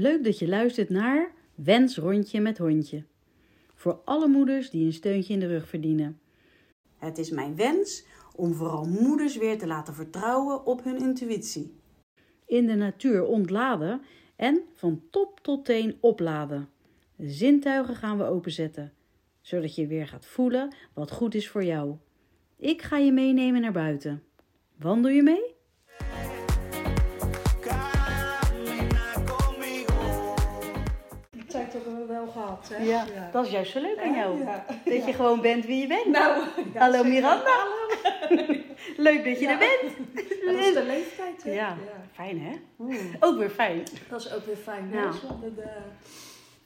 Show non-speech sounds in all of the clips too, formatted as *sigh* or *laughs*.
Leuk dat je luistert naar Wens Rondje met Hondje. Voor alle moeders die een steuntje in de rug verdienen. Het is mijn wens om vooral moeders weer te laten vertrouwen op hun intuïtie. In de natuur ontladen en van top tot teen opladen. De zintuigen gaan we openzetten, zodat je weer gaat voelen wat goed is voor jou. Ik ga je meenemen naar buiten. Wandel je mee? Gehad, hè? Ja, dat is juist zo leuk aan jou. Dat je gewoon bent wie je bent. Nou, *laughs* Hallo. Miranda. *laughs* Leuk dat je er bent. *laughs* Dat is de leeftijd, hè? Ja, fijn hè? Mm. Ook weer fijn. Dat is ook weer fijn. Zonder de,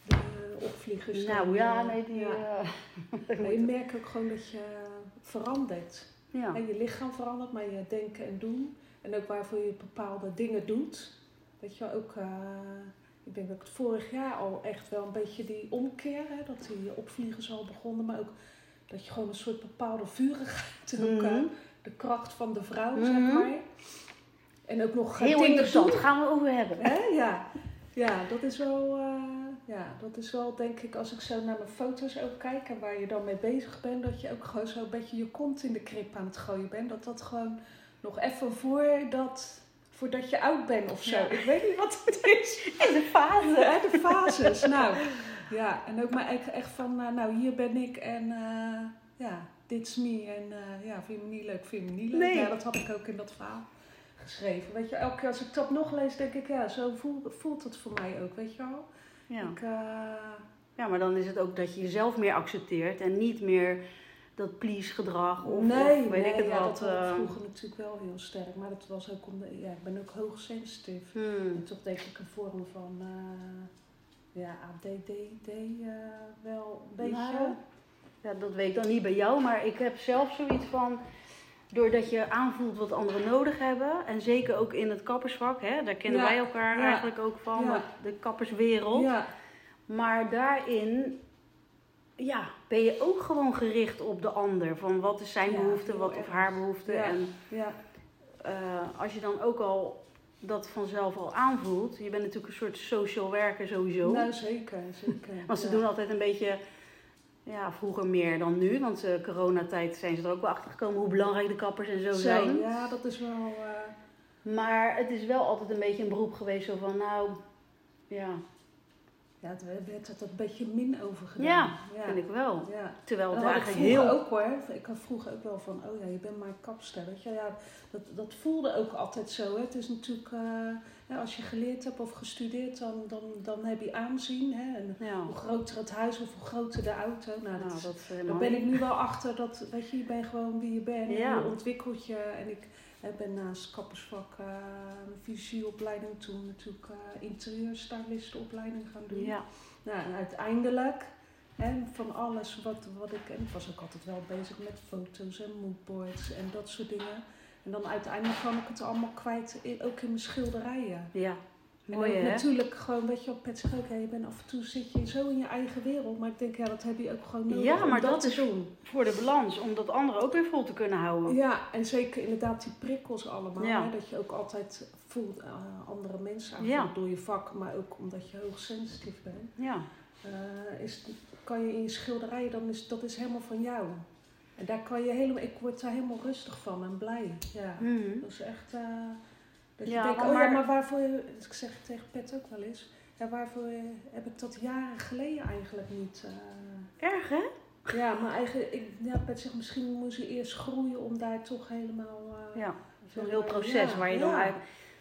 de opvliegers. Nou ja, eh, nee, die... Maar je merkt ook gewoon dat je verandert. ja. En je lichaam verandert, maar je denken en doen. En ook waarvoor je bepaalde dingen doet. Weet je ook... eh, ik denk dat ik het vorig jaar al echt wel een beetje die omkeer, hè, dat die opvliegers al begonnen, maar ook dat je gewoon een soort bepaalde vurigheid, ook eh, Mhm. de kracht van de vrouw, Mhm. zeg maar. En ook nog Heel interessant, doen. gaan we over hebben. Hè? Ja. ja, dat is wel, eh, ja, dat is wel denk ik, als ik zo naar mijn foto's ook kijk en waar je dan mee bezig bent, dat je ook gewoon zo een beetje je kont in de krip aan het gooien bent. Dat dat gewoon nog even voordat, voordat je oud bent of zo. Ja. Ik weet niet wat het *laughs* is. In de fase. De fases. Nou, ja, en ook maar echt, echt van, eh, nou hier ben ik en eh, ja, dit is me. En eh, ja, vind je me niet leuk, vind je me niet leuk. Nee. Ja, dat had ik ook in dat verhaal geschreven. Weet je, elke keer als ik dat nog lees, denk ik, ja, zo voelt, voelt het voor mij ook, weet je wel. Ja. Ik, ja, maar dan is het ook dat je jezelf meer accepteert en niet meer dat please gedrag of, nee, of weet nee, ik het ja, wat. dat eh, vroeger natuurlijk wel heel sterk. Maar dat was ook omdat, ja, ik ben ook hoogsensitief. hmm. En toch denk ik een vorm van, eh, ja, ADD eh, wel een beetje. Nou, Ja, dat weet ik dan niet bij jou, maar ik heb zelf zoiets van. Doordat je aanvoelt wat anderen nodig hebben, en zeker ook in het kappersvak, hè, daar kennen Ja, wij elkaar ja, eigenlijk ook van, ja. de, de kapperswereld. ja, Maar daarin ja, ben je ook gewoon gericht op de ander. Van wat is zijn Ja, behoefte, wat of erg. haar behoefte. Ja. En ja. eh, als je dan ook al dat vanzelf al aanvoelt. Je bent natuurlijk een soort social werker sowieso. Nou, zeker, zeker. *laughs* Want ze doen altijd een beetje, ja, vroeger meer dan nu. Want eh coronatijd zijn ze er ook wel achter gekomen hoe belangrijk de kappers en zo, zijn. Ja, dat is wel. eh, Maar het is wel altijd een beetje een beroep geweest zo van, nou, ja, ja, het werd er een beetje min over gedaan. Ja, ja. vind ik wel. Ja. Terwijl Dat het eigenlijk heel... ook hoor. Ik had vroeger ook wel van, oh ja, je bent maar kapster. Weet je, ja, dat, dat voelde ook altijd zo. Hè. Het is natuurlijk, eh, ja, als je geleerd hebt of gestudeerd, dan, dan, dan heb je aanzien. Hè. En hoe groter het huis of hoe groter de auto. Nou, nou, dat, dat daar helemaal ben ik nu wel achter dat, weet je, je bent gewoon wie je bent. En je ontwikkelt je. En ik hè, ben naast kappersvak uh, visieopleiding toen natuurlijk eh interieurstylistenopleiding gaan doen. Ja, Nou, en uiteindelijk, hè, van alles wat, wat ik... En ik was ook altijd wel bezig met foto's en moodboards en dat soort dingen. En dan uiteindelijk kwam ik het allemaal kwijt, ook in mijn schilderijen. ja. En Mooi natuurlijk gewoon, weet je, op Pet ook, hè, je bent af en toe zit je zo in je eigen wereld. Maar ik denk, ja, dat heb je ook gewoon nodig Ja, maar dat, is- doen. Voor de balans, om dat andere ook weer vol te kunnen houden. Ja, en zeker inderdaad die prikkels allemaal. Ja. Hè, dat je ook altijd voelt uh, andere mensen aan Ja. door je vak, maar ook omdat je hoogsensitief bent. Ja, eh, is, kan je in je schilderijen, dan is dat is helemaal van jou. En daar kan je helemaal, ik word daar helemaal rustig van en blij. Ja, Mhm. dat is echt, eh, dat je Ja, denkt, maar- oh ja, maar- maar waarvoor, dus ik zeg het tegen Pet ook wel eens, ja, waarvoor heb ik dat jaren geleden eigenlijk niet... eh, erg hè? ja, maar eigenlijk, ik, ja, Pet zegt misschien moest je eerst groeien om daar toch helemaal... eh, Ja, zo'n heel proces ja, waar je dan uit...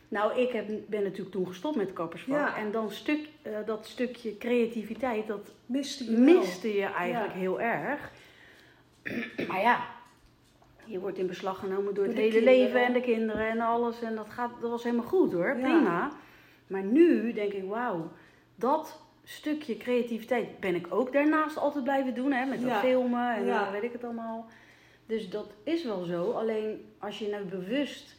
Nou, ik heb, ben natuurlijk toen gestopt met kappersvak. Ja. En dan stuk, eh, dat stukje creativiteit, dat Miste je miste je eigenlijk heel erg. *clears throat* Maar ja, je wordt in beslag genomen door het hele kinderen. leven en de kinderen en alles. En dat, gaat, dat was helemaal goed hoor, prima. Maar nu denk ik, wauw, dat stukje creativiteit ben ik ook daarnaast altijd blijven doen. Hè, met dat filmen en Ja. eh, weet ik het allemaal. Dus dat is wel zo. Alleen als je nou bewust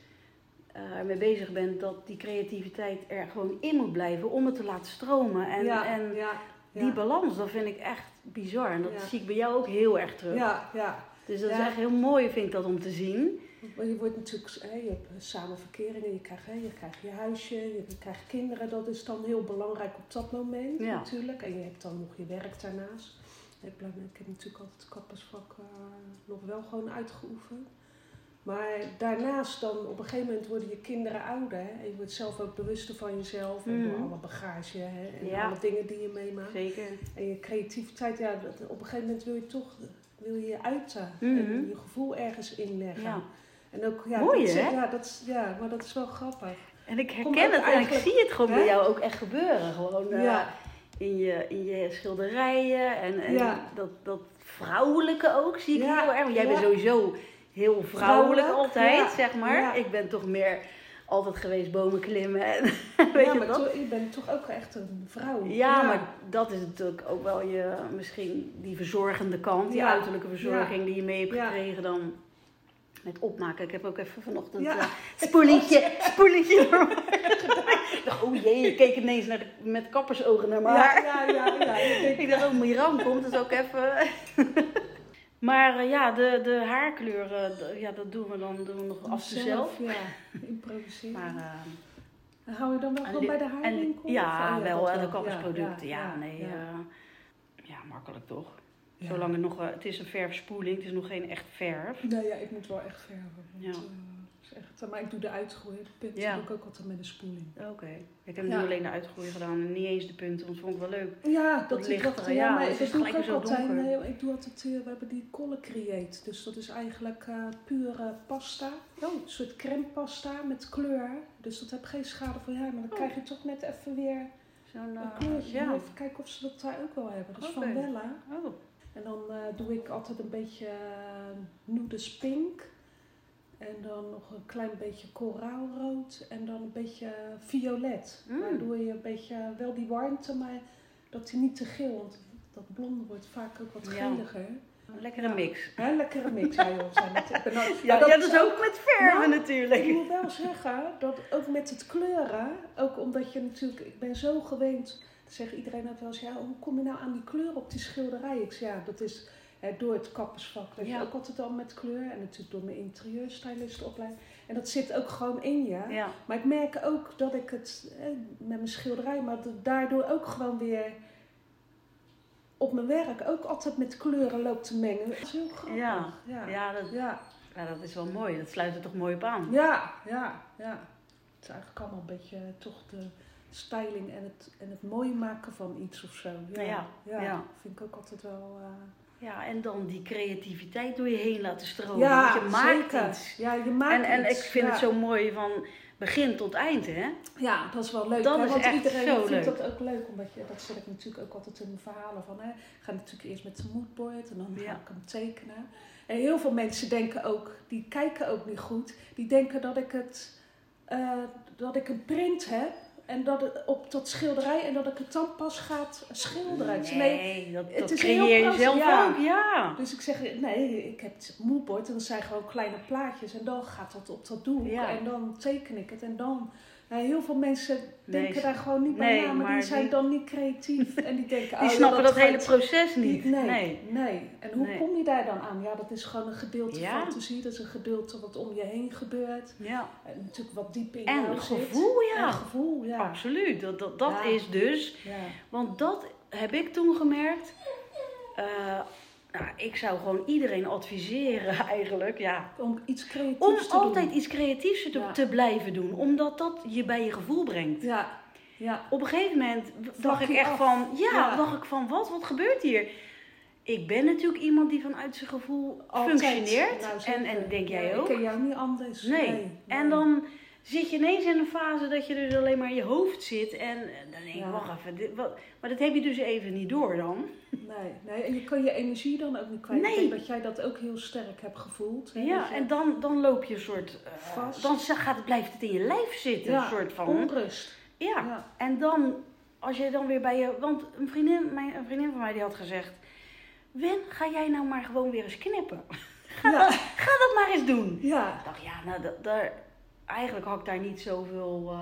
eh, ermee bezig bent dat die creativiteit er gewoon in moet blijven om het te laten stromen. En, ja, en ja, die balans, dat vind ik echt bizar. En dat zie ik bij jou ook heel erg terug. Ja, ja. Dus dat is echt heel mooi, vind ik dat om te zien. Maar je wordt natuurlijk, hè, je hebt samenverkeringen, je krijgt, hè, je krijgt je huisje, je krijgt kinderen. Dat is dan heel belangrijk op dat moment Ja. natuurlijk. En je hebt dan nog je werk daarnaast. Ik, blijf, ik heb natuurlijk altijd het kappersvak eh, nog wel gewoon uitgeoefend. Maar daarnaast dan, op een gegeven moment worden je kinderen ouder. Hè, en je wordt zelf ook bewuster van jezelf. En door Mhm. alle bagage hè, en Ja. alle dingen die je meemaakt. Zeker. En je creativiteit, ja, op een gegeven moment wil je toch wil je je uiten. Mhm. En je gevoel ergens inleggen. Ja. En ook, ja, Mooi, dat, hè? Ja, dat, is- ja, maar dat is wel grappig. En ik herken het en ik zie het gewoon bij jou ook echt gebeuren. Gewoon eh, Ja. in, je, in je schilderijen en, en Ja. dat, dat vrouwelijke ook zie ik heel erg. Want jij bent sowieso heel vrouwelijk, Vrouwelijk, altijd, zeg maar. Ik ben toch meer altijd geweest bomen klimmen en *laughs* weet ja, je maar dat? toch- je bent toch ook echt een vrouw. Ja, maar dat is natuurlijk ook wel je, misschien die verzorgende kant, die Ja. uiterlijke verzorging die je mee hebt gekregen dan met opmaken. Ik heb ook even vanochtend Ja. eh, spoeletje, *laughs* spoeletje door *laughs* Ik dacht, oh jee, ik keek ineens naar met kappersogen naar mijn haar. Ja, ja, ja. Je Ik dacht, oh, Miran komt, dus ook even... maar eh, ja, de, de haarkleuren, ja, dat doen we dan doen we nog af zelf. Ja, improviseren. Maar, eh, En hou je dan wel gewoon bij de en, haarwinkel? ja, Of- oh wel, de kappersproducten. Ja, ja, nee. ja. eh, ja, makkelijk toch? Ja. Zolang het nog, eh, het is een verfspoeling, het is nog geen echt verf. Nee, ja, ik moet wel echt verven. Want, Ja. Is echt, maar ik doe de uitgooien. De punten Ja. doe ik ook altijd met een spoeling. Oké. Ik heb Ja. nu alleen de uitgroei gedaan en niet eens de punten, want dat vond ik wel leuk. Ja, Dat lichtere, dat, ja, ja, maar het is gelijk zo altijd. Nee, ik doe altijd, eh, we hebben die Color Create. Dus dat is eigenlijk eh, pure pasta. Oh. Een soort crème pasta met kleur. Dus dat heb geen schade voor haar. Maar dan Oh. krijg je toch net even weer Zo'n een eh, kleurtje. ja. Even kijken of ze dat daar ook wel hebben. Dat is van Bella. Oh. En dan doe ik altijd een beetje uh, nudes pink. En dan nog een klein beetje koraalrood. En dan een beetje violet. Mm. Waardoor je een beetje wel die warmte, maar dat die niet te geel. Want dat blonde wordt vaak ook wat Ja. geliger. Een lekkere Ja. mix. Hè, lekkere mix, ja joh. Zijn het, *laughs* Ja, maar ja, dat is ook met verven Nou, natuurlijk. Ik moet wel zeggen dat ook met het kleuren, ook omdat je natuurlijk, ik ben zo gewend, zegt iedereen dat wel eens, ja, hoe kom je nou aan die kleur op die schilderij? Ik zeg, ja, dat is hè, door het kappersvak, dat Ja. je ook altijd al met kleur en natuurlijk door mijn interieurstylistenopleiding. En dat zit ook gewoon in je. Ja. Maar ik merk ook dat ik het hè, met mijn schilderij, maar daardoor ook gewoon weer op mijn werk ook altijd met kleuren loop te mengen. Dat is heel grappig. Ja. ja. Ja, dat, ja. ja, dat is wel mooi. Dat sluit er toch mooi op aan. Ja, ja, ja. Het is eigenlijk allemaal een beetje toch de styling en het, en het mooi maken van iets of zo. Ja, Ja, ja, ja. vind ik ook altijd wel... eh, Ja, en dan die creativiteit door je heen laten stromen. ja, Want je maakt zeker. iets. Ja, je maakt En, en ik iets, vind ja. het zo mooi van begin tot eind, hè? Ja, dat is wel leuk. Dat hè, is want echt iedereen zo vindt leuk. dat ook leuk. Omdat je, dat zet ik natuurlijk ook altijd in mijn verhalen van. Hè. Ik ga natuurlijk eerst met de moodboard en dan ga ik hem tekenen. En heel veel mensen denken ook, die kijken ook niet goed. Die denken dat ik het, eh, dat ik een print heb. En dat het op dat schilderij en dat ik het dan pas gaat schilderen. Nee, Nee, dat, het dat is creëer heel je zelf ja. ook. Ja. Dus ik zeg, nee, ik heb het moodboard en dat zijn gewoon kleine plaatjes. En dan gaat dat op dat doek Ja. en dan teken ik het. En dan, nou, heel veel mensen denken Nee, daar gewoon niet bij nee, na, maar, maar die zijn die- dan niet creatief. *laughs* en die denken, Die oh, snappen dat, hele proces niet. Nee, Nee. nee. En hoe kom je daar dan aan? Ja, dat is gewoon een gedeelte Ja. fantasie. Dat is een gedeelte wat om je heen gebeurt. Ja. En natuurlijk wat diep in En jou zit. gevoel, ja. En gevoel, ja. Absoluut. Dat, dat, dat Ja. is dus. ja. Want dat heb ik toen gemerkt. Eh, nou, ik zou gewoon iedereen adviseren *laughs* eigenlijk. Ja, Om iets creatiefs om te altijd doen. iets creatiefs te, Ja. te blijven doen. Omdat dat je bij je gevoel brengt. Ja, ja. Op een gegeven moment dacht ik echt af. van... Ja, Ja. dacht ik van wat? Wat gebeurt hier? Ik ben natuurlijk iemand die vanuit zijn gevoel Altijd. functioneert. Nou, en, en denk jij ook? Ik ken jou niet anders. Nee. nee. En dan zit je ineens in een fase dat je dus alleen maar in je hoofd zit. En eh, dan denk ik, Ja. wacht even. Dit, wat, maar dat heb je dus even niet door dan. Nee, nee, en je kan je energie dan ook niet kwijt. Nee. Ik denk dat jij dat ook heel sterk hebt gevoeld. hè, dat Ja, je en dan, dan loop je een soort... eh, Vast. Dan gaat, het- blijft het in je lijf zitten. Ja, Een soort van... onrust. Ja. Ja. En dan, als je dan weer bij je... Want een vriendin, mijn, een vriendin van mij die had gezegd... Wen, ga jij nou maar gewoon weer eens knippen. *laughs* Ja. Ga dat maar eens doen. ja. Ik dacht, ja, nou, dat, daar, eigenlijk had ik daar niet zoveel...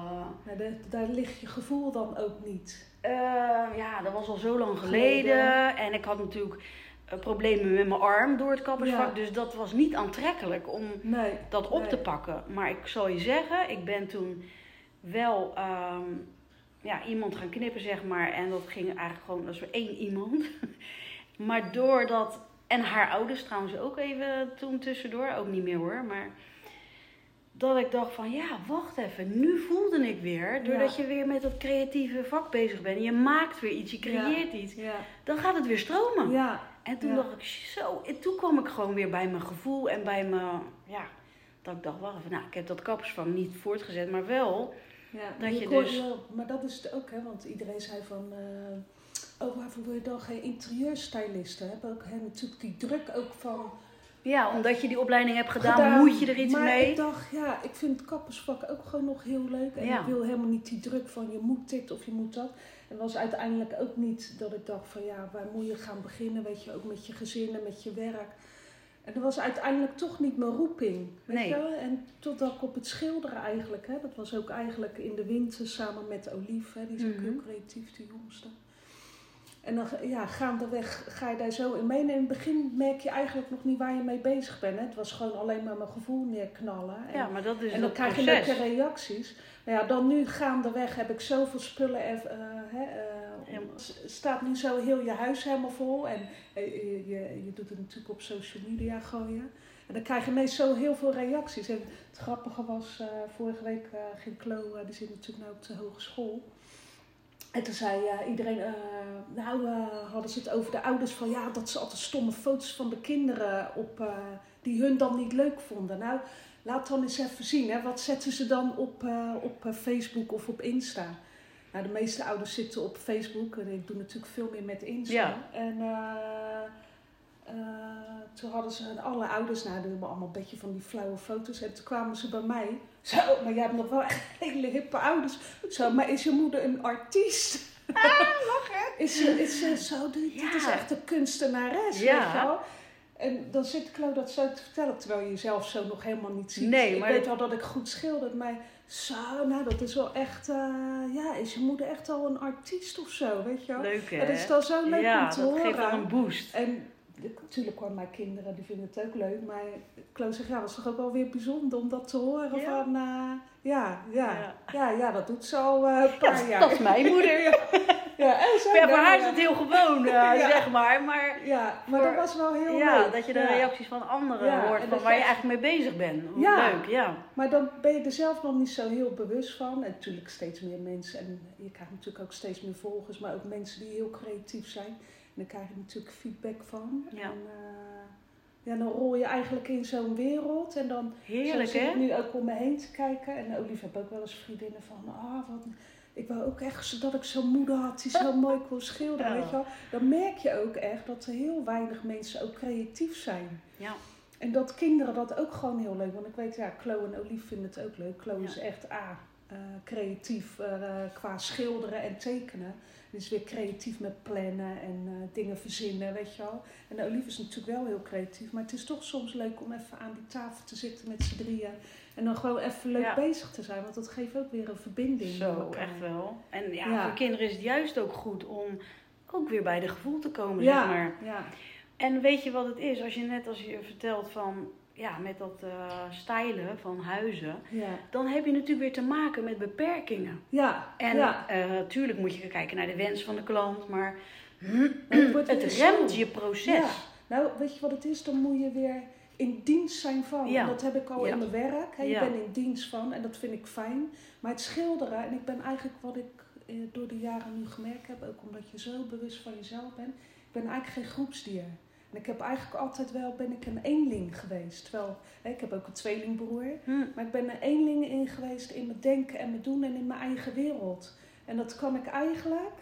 Nou, daar, daar ligt je gevoel dan ook niet. Eh, ja, dat was al zo lang geleden. Geleden. En ik had natuurlijk eh, problemen met mijn arm door het kappersvak. Ja. Dus dat was niet aantrekkelijk om Nee. dat op Nee. te pakken. Maar ik zal je zeggen, ik ben toen wel ehm, ja, iemand gaan knippen, zeg maar. En dat ging eigenlijk gewoon, was één iemand. *laughs* maar doordat, en haar ouders trouwens ook even toen tussendoor, ook niet meer hoor, maar dat ik dacht van ja, wacht even, nu voelde ik weer, doordat je weer met dat creatieve vak bezig bent, je maakt weer iets, je creëert iets, Ja. dan gaat het weer stromen. Ja. En toen dacht ik zo, en toen kwam ik gewoon weer bij mijn gevoel en bij mijn, ja, dat ik dacht, wacht even, nou, ik heb dat kappersvang niet voortgezet, maar wel, Ja, Dat je dus- wel- maar dat is het ook, hè, want iedereen zei van, eh, oh waarvoor wil je dan geen interieurstylisten? Heb ook hè, natuurlijk die druk ook van ja, omdat je die opleiding hebt gedaan, gedaan. moet je er iets maar mee. ik dacht, ja, ik vind het kappersvak ook gewoon nog heel leuk. En Ja. ik wil helemaal niet die druk van je moet dit of je moet dat. En was uiteindelijk ook niet dat ik dacht van ja, waar moet je gaan beginnen? Weet je, ook met je gezin en met je werk. En dat was uiteindelijk toch niet mijn roeping. Weet Nee. je? En totdat ik op het schilderen eigenlijk, hè, dat was ook eigenlijk in de winter samen met Olive, hè, die is ook Mhm. heel creatief, de jongste. En dan ja, gaandeweg ga je daar zo in mee. En in het begin merk je eigenlijk nog niet waar je mee bezig bent. Hè. Het was gewoon alleen maar mijn gevoel neerknallen. En, Ja, maar dat is en dan krijg je leuke reacties. Maar ja, dan nu gaandeweg heb ik zoveel spullen. er- eh, hè, eh, staat nu zo heel je huis helemaal vol. En eh, je, je, je doet het natuurlijk op social media gooien. En dan krijg je ineens zo heel veel reacties. En het grappige was, vorige week ging eh, die zit natuurlijk nu op de hogeschool. En toen zei eh, iedereen, eh, nou eh, hadden ze het over de ouders van ja, dat ze altijd stomme foto's van de kinderen op, die hun dan niet leuk vonden. Nou, laat dan eens even zien, hè, wat zetten ze dan op, op Facebook of op Insta? Nou, de meeste ouders zitten op Facebook en ik doe natuurlijk veel meer met Insta. Ja. En eh, toen hadden ze alle ouders, nou, die hebben allemaal een beetje van die flauwe foto's. En toen kwamen ze bij mij. Zo, maar jij hebt nog wel echt hele hippe ouders. Zo, maar is je moeder een artiest? Is ze, is ze zo, dit, is echt een kunstenares, Ja. weet je wel? En dan zit Chloe dat zo te vertellen, terwijl je jezelf zo nog helemaal niet ziet. Nee, ik maar weet dat- wel dat ik goed schilder, maar zo, nou dat is wel echt, eh, ja, is je moeder echt al een artiest of zo, weet je wel? Leuk hè? Dat is dan zo leuk ja, om te dat horen. geeft wel een boost. En natuurlijk hoor, mijn kinderen die vinden het ook leuk, maar Chloe zegt, ja, dat is toch ook wel weer bijzonder om dat te horen Ja. van, eh, ja, ja, Ja. ja, ja, dat doet ze al eh, een paar Ja, jaar. dat is mijn moeder. *laughs* ja, ja, en zij Ja, voor haar is ja. het heel gewoon, eh, *laughs* Ja. zeg maar. Maar Ja, maar voor- dat was wel heel ja, leuk. dat je de Ja. reacties van anderen Ja, hoort van waar je eigenlijk mee bezig bent. Leuk, ja. Maar dan ben je er zelf nog niet zo heel bewust van. En natuurlijk steeds meer mensen. En je krijgt natuurlijk ook steeds meer volgers. Maar ook mensen die heel creatief zijn. En daar krijg je natuurlijk feedback van. Ja. En eh, ja, dan rol je eigenlijk in zo'n wereld. En dan Heerlijk zo zit hè? ik nu ook om me heen te kijken. En Olive heb ook wel eens vriendinnen van... Ah, wat, ik wou ook echt dat ik zo'n moeder had die zo *laughs* mooi kon schilderen. Ja. Weet je wel? Dan merk je ook echt dat er heel weinig mensen ook creatief zijn. Ja. En dat kinderen dat ook gewoon heel leuk. Want ik weet, ja, Chloe en Olive vinden het ook leuk. Chloe Ja. is echt A, eh, creatief eh, qua schilderen en tekenen. Dus weer creatief met plannen en eh, dingen verzinnen, weet je wel. En Olive is natuurlijk wel heel creatief. Maar het is toch soms leuk om even aan die tafel te zitten met z'n drieën. En dan gewoon even leuk Ja. bezig te zijn. Want dat geeft ook weer een verbinding. Zo, echt wel. En ja, Ja. voor kinderen is het juist ook goed om ook weer bij de gevoel te komen, Ja, zeg maar. ja, En weet je wat het is? Als je net als je vertelt van, ja, met dat eh stylen van huizen, ja, dan heb je natuurlijk weer te maken met beperkingen. ja. En ja. natuurlijk moet je kijken naar de wens van de klant, maar het wordt *clears throat* het weer remt je proces. Ja. Nou, weet je wat het is? Dan moet je weer in dienst zijn van. En dat heb ik al in mijn werk. Hè. Je bent in dienst van en dat vind ik fijn. Maar het schilderen, en ik ben eigenlijk wat ik eh, door de jaren nu gemerkt heb, ook omdat je zo bewust van jezelf bent, ik ben eigenlijk geen groepsdier. En ik heb eigenlijk altijd wel, ben ik een eenling geweest. Terwijl, hè, ik heb ook een tweelingbroer. Hm. Maar ik ben een eenling in geweest in mijn denken en mijn doen en in mijn eigen wereld. En dat kan ik eigenlijk,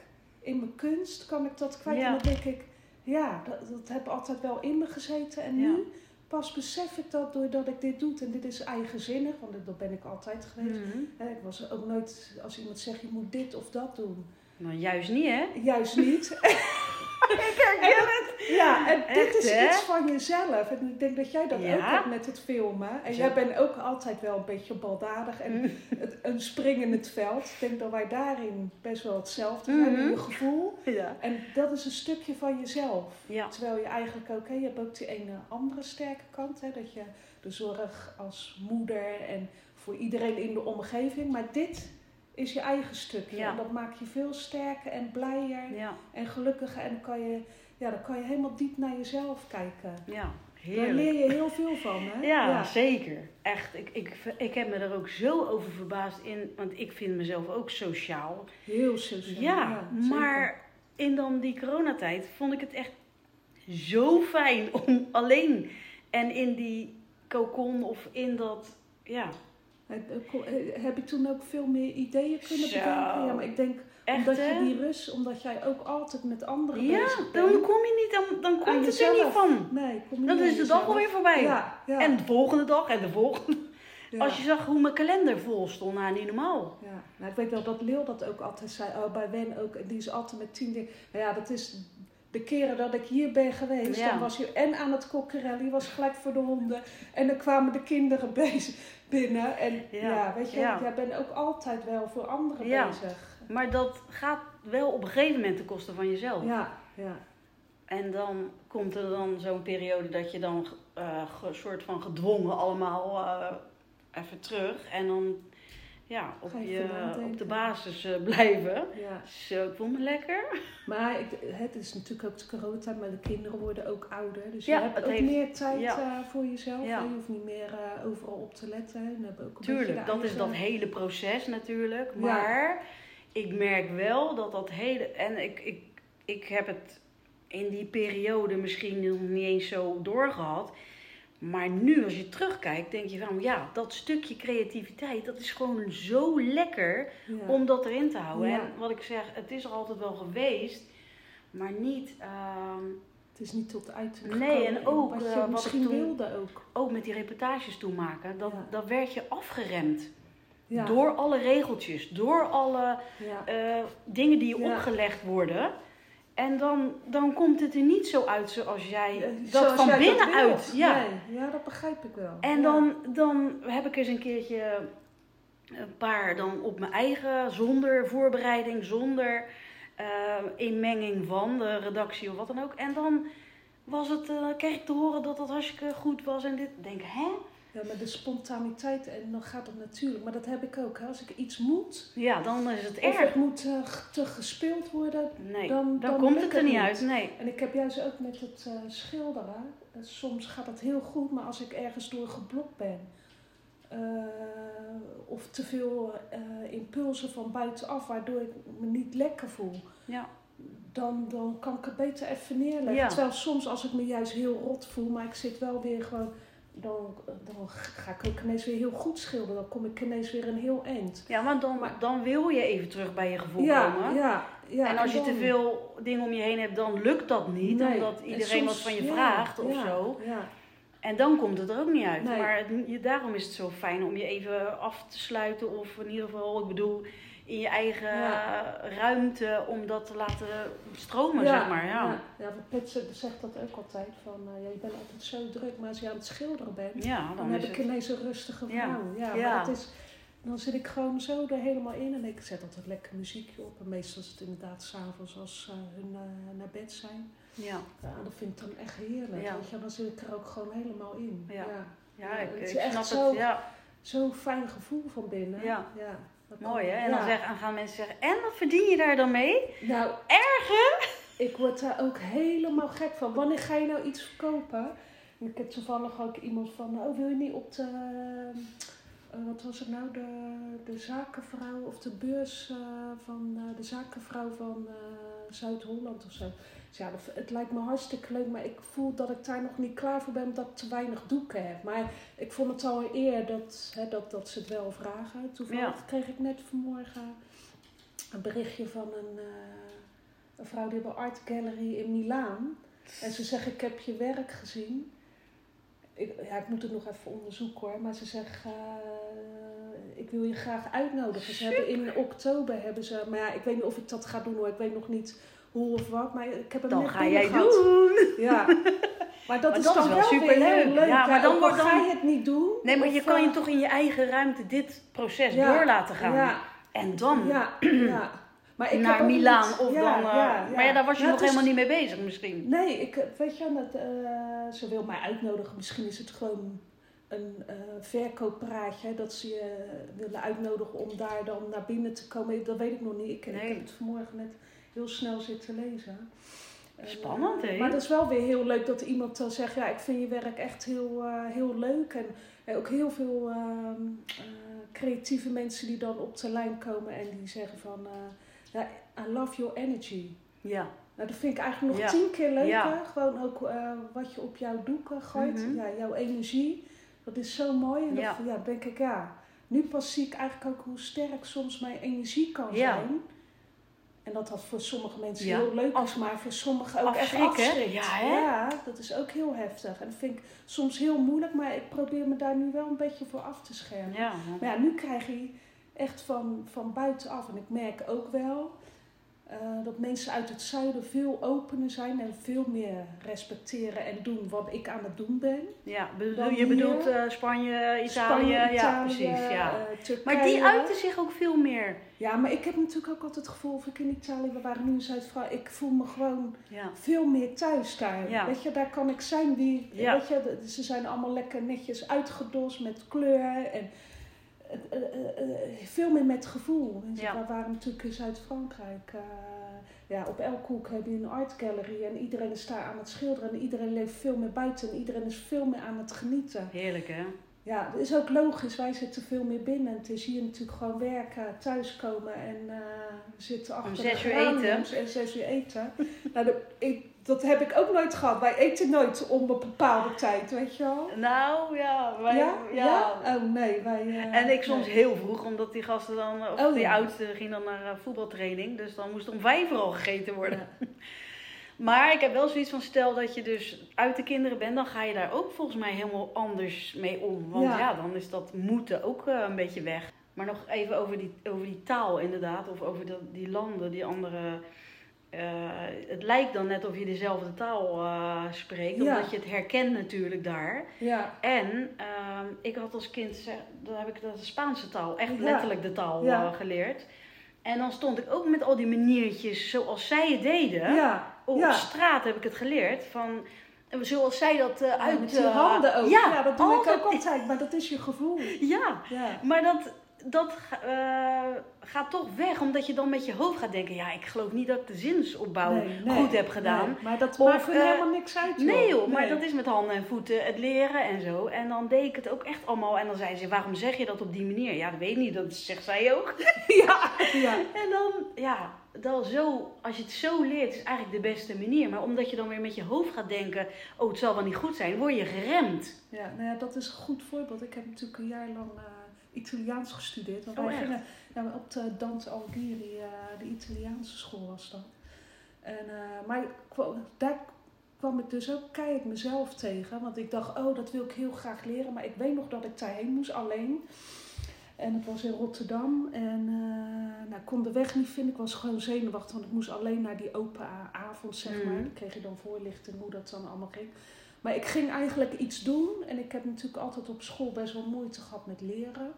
in mijn kunst, kan ik dat kwijt. Ja. En dan denk ik, ja, dat, dat heb altijd wel in me gezeten. En Ja. nu pas besef ik dat doordat ik dit doe. En dit is eigenzinnig, want dat ben ik altijd geweest. Hè, Ik was ook nooit, als iemand zegt, je moet dit of dat doen. Nou, juist niet, hè? Juist niet. *laughs* *laughs* ik herken het. Ja, en dit Echt, is hè? iets van jezelf. En ik denk dat jij dat Ja. ook hebt met het filmen. En jij bent ook altijd wel een beetje baldadig en Mm. het, een spring in het veld. Ik denk dat wij daarin best wel hetzelfde zijn in Mhm. je gevoel. Ja. En dat is een stukje van jezelf. Terwijl je eigenlijk ook, hè, je hebt ook die ene andere sterke kant. Hè, dat je de zorg als moeder en voor iedereen in de omgeving. Maar dit is je eigen stukje. Ja. En dat maakt je veel sterker en blijer Ja. en gelukkiger. En dan kan je, ja, dan kan je helemaal diep naar jezelf kijken. Ja. Daar leer je heel veel van, hè? Ja, zeker. Echt. Ik, ik, ik heb me er ook zo over verbaasd in, want ik vind mezelf ook sociaal. Heel sociaal. Ja, maar in dan die coronatijd vond ik het echt zo fijn om *laughs* alleen en in die cocon of in dat, ja, Heb, eh, heb je toen ook veel meer ideeën kunnen Zo. bedenken? Ja, maar ik denk echt omdat je die rust, omdat jij ook altijd met anderen Ja, bezig dan kom je niet, dan, dan komt het er niet van. Nee, kom je Dan niet is de dag alweer voorbij. Ja, ja. En de volgende dag en de volgende. ja. Als je zag hoe mijn kalender vol stond, nou niet normaal. Ja, nou, ik weet wel dat Leeuw dat ook altijd zei. Oh, bij Wen ook. Die is altijd met tien dingen. Nou ja, dat is de keren dat ik hier ben geweest. Ja. Dan was je en aan het kokkerellen. Je was gelijk voor de honden. En dan kwamen de kinderen *laughs* bezig binnen. En ja, Ja, weet je, ja. jij bent ook altijd wel voor anderen bezig. Maar dat gaat wel op een gegeven moment ten koste van jezelf. Ja, ja. En dan komt er dan zo'n periode dat je dan eh, ge- soort van gedwongen allemaal eh, even terug. En dan ja, op, je op de basis eh, blijven. ja. Zo, ik voel me lekker. Maar ik, het is natuurlijk ook de coronatijd, maar de kinderen worden ook ouder. Dus Ja, je hebt ook heeft- meer tijd ja. eh, voor jezelf. Ja. Je hoeft niet meer eh, overal op te letten. En hebben ook een Tuurlijk, dat is dat hele proces natuurlijk. Maar ik merk wel dat dat hele... En ik, ik, ik heb het in die periode misschien nog niet eens zo doorgehad. Maar nu als je terugkijkt, denk je van... Ja, dat stukje creativiteit, dat is gewoon zo lekker Ja. om dat erin te houden. Ja. En wat ik zeg, het is er altijd wel geweest. Maar niet... ehm, Het is niet tot uiting Nee, en ook, wat eh, je wat misschien toen- wilde ook. ook met die reportages toen maken, dat, Ja. dat werd je afgeremd. Door alle regeltjes, door alle eh, dingen die je opgelegd worden. En dan, dan komt het er niet zo uit zoals jij Ja, dat zoals van jij binnenuit. ja. Nee, ja, dat begrijp ik wel. En Ja. dan, dan heb ik eens een keertje een paar dan op mijn eigen, zonder voorbereiding, zonder eh, inmenging van de redactie of wat dan ook. En dan was het, eh, kreeg ik te horen dat dat hartstikke goed was en dit. Ik Denk, hè? Ja, maar de spontaniteit, en dan gaat het natuurlijk. Maar dat heb ik ook. Hè. Als ik iets moet, Ja, dan is het of erg. het moet eh, te gespeeld worden. Nee, dan- dan, dan komt het er niet uit. Nee. En ik heb juist ook met het eh, schilderen. eh, soms gaat het heel goed, maar als ik ergens door geblokt ben. eh, of te veel eh, impulsen van buitenaf, waardoor ik me niet lekker voel. Ja. dan, dan kan ik het beter even neerleggen. Ja. Terwijl soms als ik me juist heel rot voel, maar ik zit wel weer gewoon, dan, dan ga ik ook ineens weer heel goed schilderen. Dan kom ik ineens weer een heel eind. Ja, want dan, Maar- dan wil je even terug bij je gevoel Ja, komen. ja, ja. en als je dan- te veel dingen om je heen hebt, dan lukt dat niet. Nee. Omdat En iedereen wat van je ja, vraagt of ja, zo. Ja, En dan komt het er ook niet uit. Nee. Maar het, je, daarom is het zo fijn om je even af te sluiten. Of in ieder geval, ik bedoel, in je eigen Ja. ruimte om dat te laten stromen, ja, zeg maar. Ja. ja. ja, Pet zegt dat ook altijd. Van, eh, ja, je bent altijd zo druk, maar als je aan het schilderen bent, dan, dan, heb ik het... ineens een rustige vrouw. Ja. Maar is, dan zit ik gewoon zo er helemaal in en ik zet altijd lekker muziekje op. En meestal is het inderdaad s'avonds als eh, hun eh, naar bed zijn. Ja, dat vind ik dan echt heerlijk. Ja. Weet je, dan zit ik er ook gewoon helemaal in. Ja. Ja. ja, Ja, ik, het is ik echt snap zo- het. Ja, Zo'n fijn gevoel van binnen. Ja. Mooi hè. En ja. dan, zeg, dan gaan mensen zeggen, en wat verdien je daar dan mee? Nou, Erger? ik word daar ook helemaal gek van. Wanneer ga je nou iets verkopen? En ik heb toevallig ook iemand van, oh wil je niet op de, eh, wat was het nou, de, de zakenvrouw of de beurs eh, van eh, de zakenvrouw van eh, Zuid-Holland of zo. Het lijkt me hartstikke leuk, maar ik voel dat ik daar nog niet klaar voor ben omdat ik te weinig doeken heb. Maar ik vond het al een eer dat, hè, dat, dat ze het wel vragen. Toevallig Ja. kreeg ik net vanmorgen een berichtje van een, eh, een vrouw die een art gallery in Milaan. En ze zegt, ik heb je werk gezien. Ik, ja, ik moet het nog even onderzoeken hoor. Maar ze zegt, eh, ik wil je graag uitnodigen. Ze hebben in oktober hebben ze, maar ja, ik weet niet of ik dat ga doen hoor. Ik weet nog niet hoe of wat. Maar ik heb hem Dan net ga jij gehad. doen. *laughs* Ja. Maar dat Maar is dan is wel heel leuk. Ja, maar dan wordt dan- ga je het niet doen. Nee, maar of, je kan je eh, toch in je eigen ruimte dit proces Ja, door laten gaan. Ja, En dan ja, *clears throat* ja. Maar ik naar Milaan niet- of dan... eh. Maar ja, daar was je Ja, nog is- helemaal niet mee bezig misschien. Nee, ik, weet je, dat, eh, ze wil mij uitnodigen. Misschien is het gewoon een eh verkooppraatje. Dat ze je willen uitnodigen om daar dan naar binnen te komen. Dat weet ik nog niet. Ik, ik heb het vanmorgen net heel snel zitten lezen. En, eh, Spannend, hè? Maar dat is wel weer heel leuk dat iemand dan zegt... Ja, ik vind je werk echt heel, eh, heel leuk. En eh, ook heel veel ehm, eh, creatieve mensen die dan op de lijn komen... en die zeggen van... ja, I love your energy. Ja. Nou, dat vind ik eigenlijk nog Ja. tien keer leuker. Ja. Gewoon ook wat je op jouw doeken gooit. Mhm. Ja, jouw energie. Dat is zo mooi. En Ja. dat, ja, denk ik, ja. Nu pas zie ik eigenlijk ook hoe sterk soms mijn energie kan Ja. zijn. En dat dat voor sommige mensen Ja. heel leuk is, maar voor sommigen ook echt afschrikt. Ja, hè? ja, dat is ook heel heftig. En dat vind ik soms heel moeilijk, maar ik probeer me daar nu wel een beetje voor af te schermen. Ja. Maar ja, nu krijg je echt van, van buitenaf. En ik merk ook wel eh, dat mensen uit het zuiden veel opener zijn en veel meer respecteren en doen wat ik aan het doen ben. Ja, bedoel, je bedoelt eh, Spanje, Italië, Spanje, ja precies. Ja. eh, Turkije. Maar die uiten zich ook veel meer. Ja, maar ik heb natuurlijk ook altijd het gevoel, of ik in Italië, we waren nu in Zuid-Frankrijk, ik voel me gewoon Ja. veel meer thuis daar. Ja. Weet je, daar kan ik zijn wie, weet je, ze zijn allemaal lekker netjes uitgedost met kleur en eh, eh, eh, veel meer met gevoel. En Ja. Waren natuurlijk in Zuid-Frankrijk. ja, op elke hoek heb je een art gallery en iedereen is daar aan het schilderen en iedereen leeft veel meer buiten en iedereen is veel meer aan het genieten. Heerlijk, hè? Ja, dat is ook logisch. Wij zitten veel meer binnen. Het is hier natuurlijk gewoon werken, thuiskomen en zitten achter zes de uur geraniums en zes uur eten. *laughs* nou, ik, dat heb ik ook nooit gehad. Wij eten nooit om een bepaalde tijd, weet je wel. Nou, ja. Wij, ja? ja. Oh nee, wij... eh, En ik soms nee. heel vroeg, omdat die gasten dan, of Oh, die ja. oudste ging dan naar eh, voetbaltraining. Dus dan moest om vijf uur al gegeten worden. *laughs* Maar ik heb wel zoiets van, stel dat je dus uit de kinderen bent, dan ga je daar ook volgens mij helemaal anders mee om. Want ja, Ja. dan is dat moeten ook eh, een beetje weg. Maar nog even over die, over die taal inderdaad, of over dat, die landen, die andere... eh, het lijkt dan net of je dezelfde taal eh, spreekt, Ja. omdat je het herkent natuurlijk daar. Ja, En ehm, ik had als kind, dan heb ik de Spaanse taal, echt Ja. letterlijk de taal Ja. eh, geleerd. En dan stond ik ook met al die maniertjes zoals zij het deden. Op straat heb ik het geleerd. Van, zoals zij dat uit... met handen ook. Ja, dat doe ik altijd- ook altijd. Maar dat is je gevoel. Ja. maar dat, dat eh, gaat toch weg. Omdat je dan met je hoofd gaat denken... Ja, ik geloof niet dat ik de zinsopbouw Nee, nee, goed heb gedaan. nee. maar dat Of, maakt er eh, helemaal niks uit, joh. Nee joh, maar dat is met handen en voeten het leren en zo. En dan deed ik het ook echt allemaal. En dan zei ze, waarom zeg je dat op die manier? Ja, dat weet ik niet, dat zegt zij ook. *laughs* *laughs* Ja, ja. En dan, ja, dan zo, als je het zo leert, is eigenlijk de beste manier. Maar omdat je dan weer met je hoofd gaat denken, oh, het zal wel niet goed zijn, word je geremd. Ja, nou ja, dat is een goed voorbeeld. Ik heb natuurlijk een jaar lang eh, Italiaans gestudeerd. Want Oh, wij echt? gingen op de Dante Alighieri, eh, de Italiaanse school was dat. En, eh, maar daar kwam ik dus ook keihard mezelf tegen. Want ik dacht, oh, dat wil ik heel graag leren. Maar ik weet nog dat ik daarheen moest alleen. En het was in Rotterdam. En eh, nou, ik kon de weg niet vinden. Ik was gewoon zenuwachtig, want ik moest alleen naar die open avond, zeg maar. Mhm. Dan kreeg je dan voorlichting hoe dat dan allemaal ging. Maar ik ging eigenlijk iets doen. En ik heb natuurlijk altijd op school best wel moeite gehad met leren.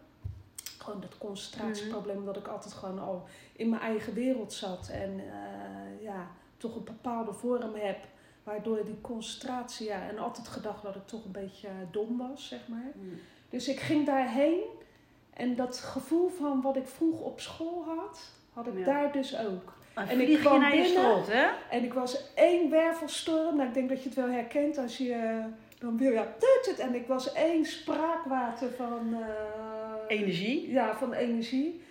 Gewoon dat concentratieprobleem, dat ik altijd gewoon al in mijn eigen wereld zat. En eh, ja, toch een bepaalde vorm heb. Waardoor die concentratie, ja, en altijd gedacht dat ik toch een beetje eh, dom was, zeg maar. Dus ik ging daarheen. En dat gevoel van wat ik vroeg op school had, had ik Ja. daar dus ook. En, En ik je kwam naar je binnen. strot, hè? En ik was één wervelstorm. Nou, ik denk dat je het wel herkent als je eh, dan wil ja, tut het. En ik was één spraakwater van, Energie. ja, van energie.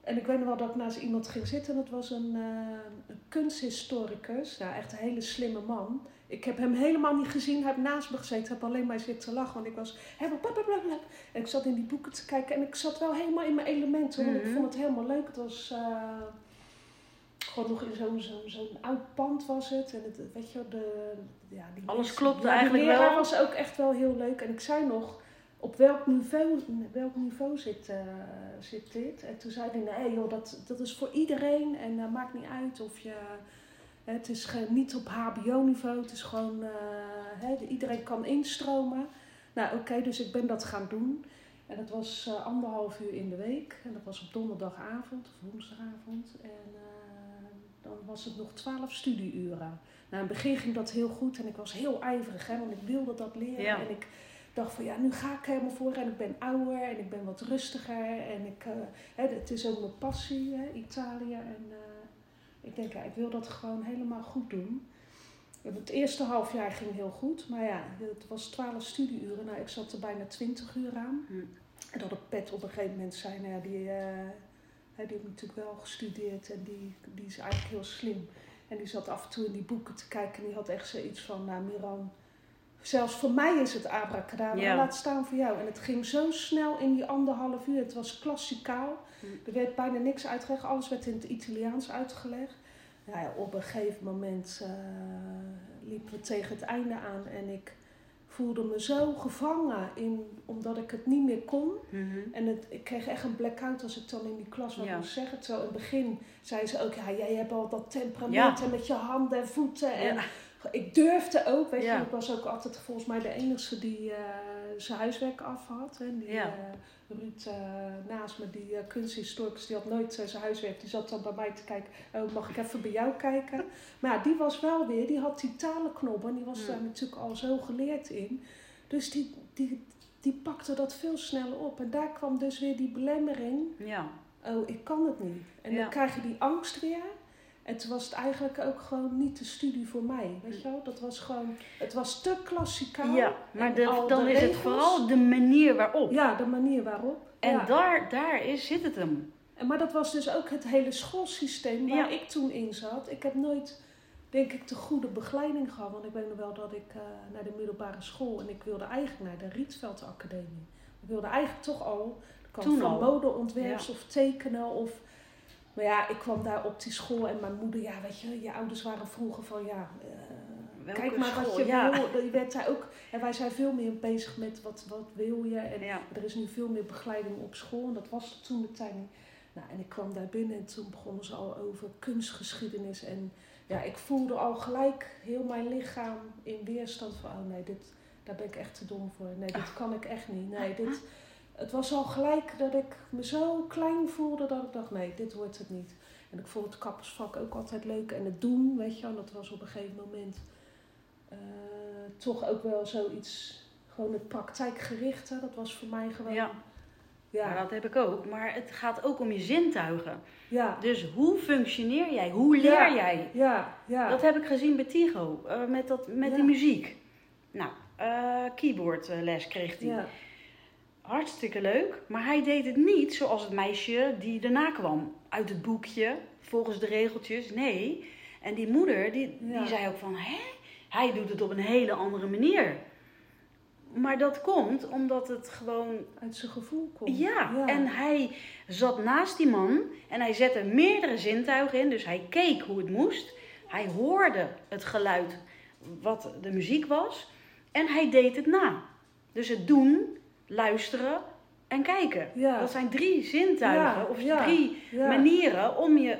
En ik weet nog wel dat ik naast iemand ging zitten. En dat was een, eh, een kunsthistoricus. Nou, echt een hele slimme man. Ik heb hem helemaal niet gezien. Hij heeft naast me gezeten. Ik heb alleen maar zitten lachen. Want ik was helemaal blablabla. En ik zat in die boeken te kijken. En ik zat wel helemaal in mijn elementen. Want Mhm. ik vond het helemaal leuk. Het was... eh, gewoon nog in zo'n zo'n zo'n oud pand was het. En het, weet je, de, ja, die Alles mensen- klopte ja, eigenlijk wel. was ook echt wel heel leuk. En ik zei nog, op welk niveau, welk niveau zit, eh, zit dit? En toen zei hij, nee joh, dat, dat is voor iedereen. En dat maakt niet uit of je Het is niet op HBO-niveau, het is gewoon, eh, iedereen kan instromen. Nou oké, dus ik ben dat gaan doen. En dat was anderhalf uur in de week. En dat was op donderdagavond of woensdagavond. En dan was het nog twaalf studieuren. Nou, in het begin ging dat heel goed en ik was heel ijverig, hè, want ik wilde dat leren. Ja. En ik dacht van ja, nu ga ik helemaal voor en ik ben ouder en ik ben wat rustiger. En ik, uh, hè, het is ook mijn passie, hè, Italië. En ik denk, ja, ik wil dat gewoon helemaal goed doen. Het eerste half jaar ging heel goed, maar ja, het was 12 studieuren. Nou, ik zat er bijna 20 uur aan. Hm. En dat pet op een gegeven moment zei, nou ja, die, uh, die heeft natuurlijk wel gestudeerd en die, die is eigenlijk heel slim. En die zat af en toe in die boeken te kijken en die had echt zoiets van, nou Miran, zelfs voor mij is het abracadabra, Ja. laat staan voor jou. En het ging zo snel in die anderhalf uur, het was klassikaal. Hm. Er werd bijna niks uitgelegd, alles werd in het Italiaans uitgelegd. Nou ja, op een gegeven moment uh, liepen we tegen het einde aan en ik voelde me zo gevangen in, omdat ik het niet meer kon. Mhm. En het, ik kreeg echt een blackout als ik dan in die klas wat Ja. moest zeggen. Terwijl in het begin zei ze ook, ja, jij hebt al dat temperament Ja. en met je handen en voeten. En Ja. Ik durfde ook, weet Ja. je, ik was ook altijd volgens mij de enige die eh, zijn huiswerk af had. En die Ja. eh, Ruud eh, naast me, die kunsthistoricus, die had nooit zijn huiswerk. Die zat dan bij mij te kijken, oh, mag ik even bij jou kijken? *laughs* Maar ja, die was wel weer, die had die talenknop en die was daar natuurlijk al zo geleerd in. Dus die, die, die pakte dat veel sneller op. En daar kwam dus weer die belemmering, Ja. oh, ik kan het niet. En dan krijg je die angst weer. En toen was het eigenlijk ook gewoon niet de studie voor mij, weet je wel? Dat was gewoon, het was te klassikaal. ja, maar de- dan de is het vooral de manier waarop. Ja, de manier waarop. En ja. daar, daar is, zit het hem. En, maar dat was dus ook het hele schoolsysteem waar Ja. ik toen in zat. Ik heb nooit, denk ik, de goede begeleiding gehad. Want ik weet nog wel dat ik eh, naar de middelbare school... en ik wilde eigenlijk naar de Rietveld Academie. Ik wilde eigenlijk toch al... Toen van modeontwerps Ja. of tekenen of... Maar ja, ik kwam daar op die school en mijn moeder, ja, weet je, je ouders waren vroeger van, ja, eh, kijk maar wat school? je Ja. wil. Je werd daar ook, en wij zijn veel meer bezig met wat, wat wil je. En Ja. er is nu veel meer begeleiding op school en dat was toen de tijd. Nou, en ik kwam daar binnen en toen begonnen ze al over kunstgeschiedenis. En ja, ik voelde al gelijk heel mijn lichaam in weerstand van, oh nee, dit, daar ben ik echt te dom voor. Nee, dit kan ik echt niet. Nee, dit, het was al gelijk dat ik me zo klein voelde dat ik dacht, nee, dit wordt het niet. En ik vond het kappersvak ook altijd leuk. En het doen, weet je wel, dat was op een gegeven moment eh, toch ook wel zoiets, gewoon het praktijkgerichte. Dat was voor mij gewoon, Ja. ja, Maar dat heb ik ook. Maar het gaat ook om je zintuigen. ja, Dus hoe functioneer jij? Hoe leer Ja. jij? ja, ja. Dat heb ik gezien bij Tigo, eh, met, dat, met die muziek. Nou, eh keyboardles kreeg hij. Ja. Hartstikke leuk, maar hij deed het niet zoals het meisje die daarna kwam. Uit het boekje, volgens de regeltjes. Nee. En die moeder, die, Ja. die zei ook van, hè? Hij doet het op een hele andere manier. Maar dat komt omdat het gewoon Uit zijn gevoel komt. Ja, en hij zat naast die man en hij zette meerdere zintuigen in. Dus hij keek hoe het moest. Hij hoorde het geluid wat de muziek was. En hij deed het na. Dus het doen, luisteren en kijken. Ja. Dat zijn drie zintuigen Ja, of ja, drie manieren om je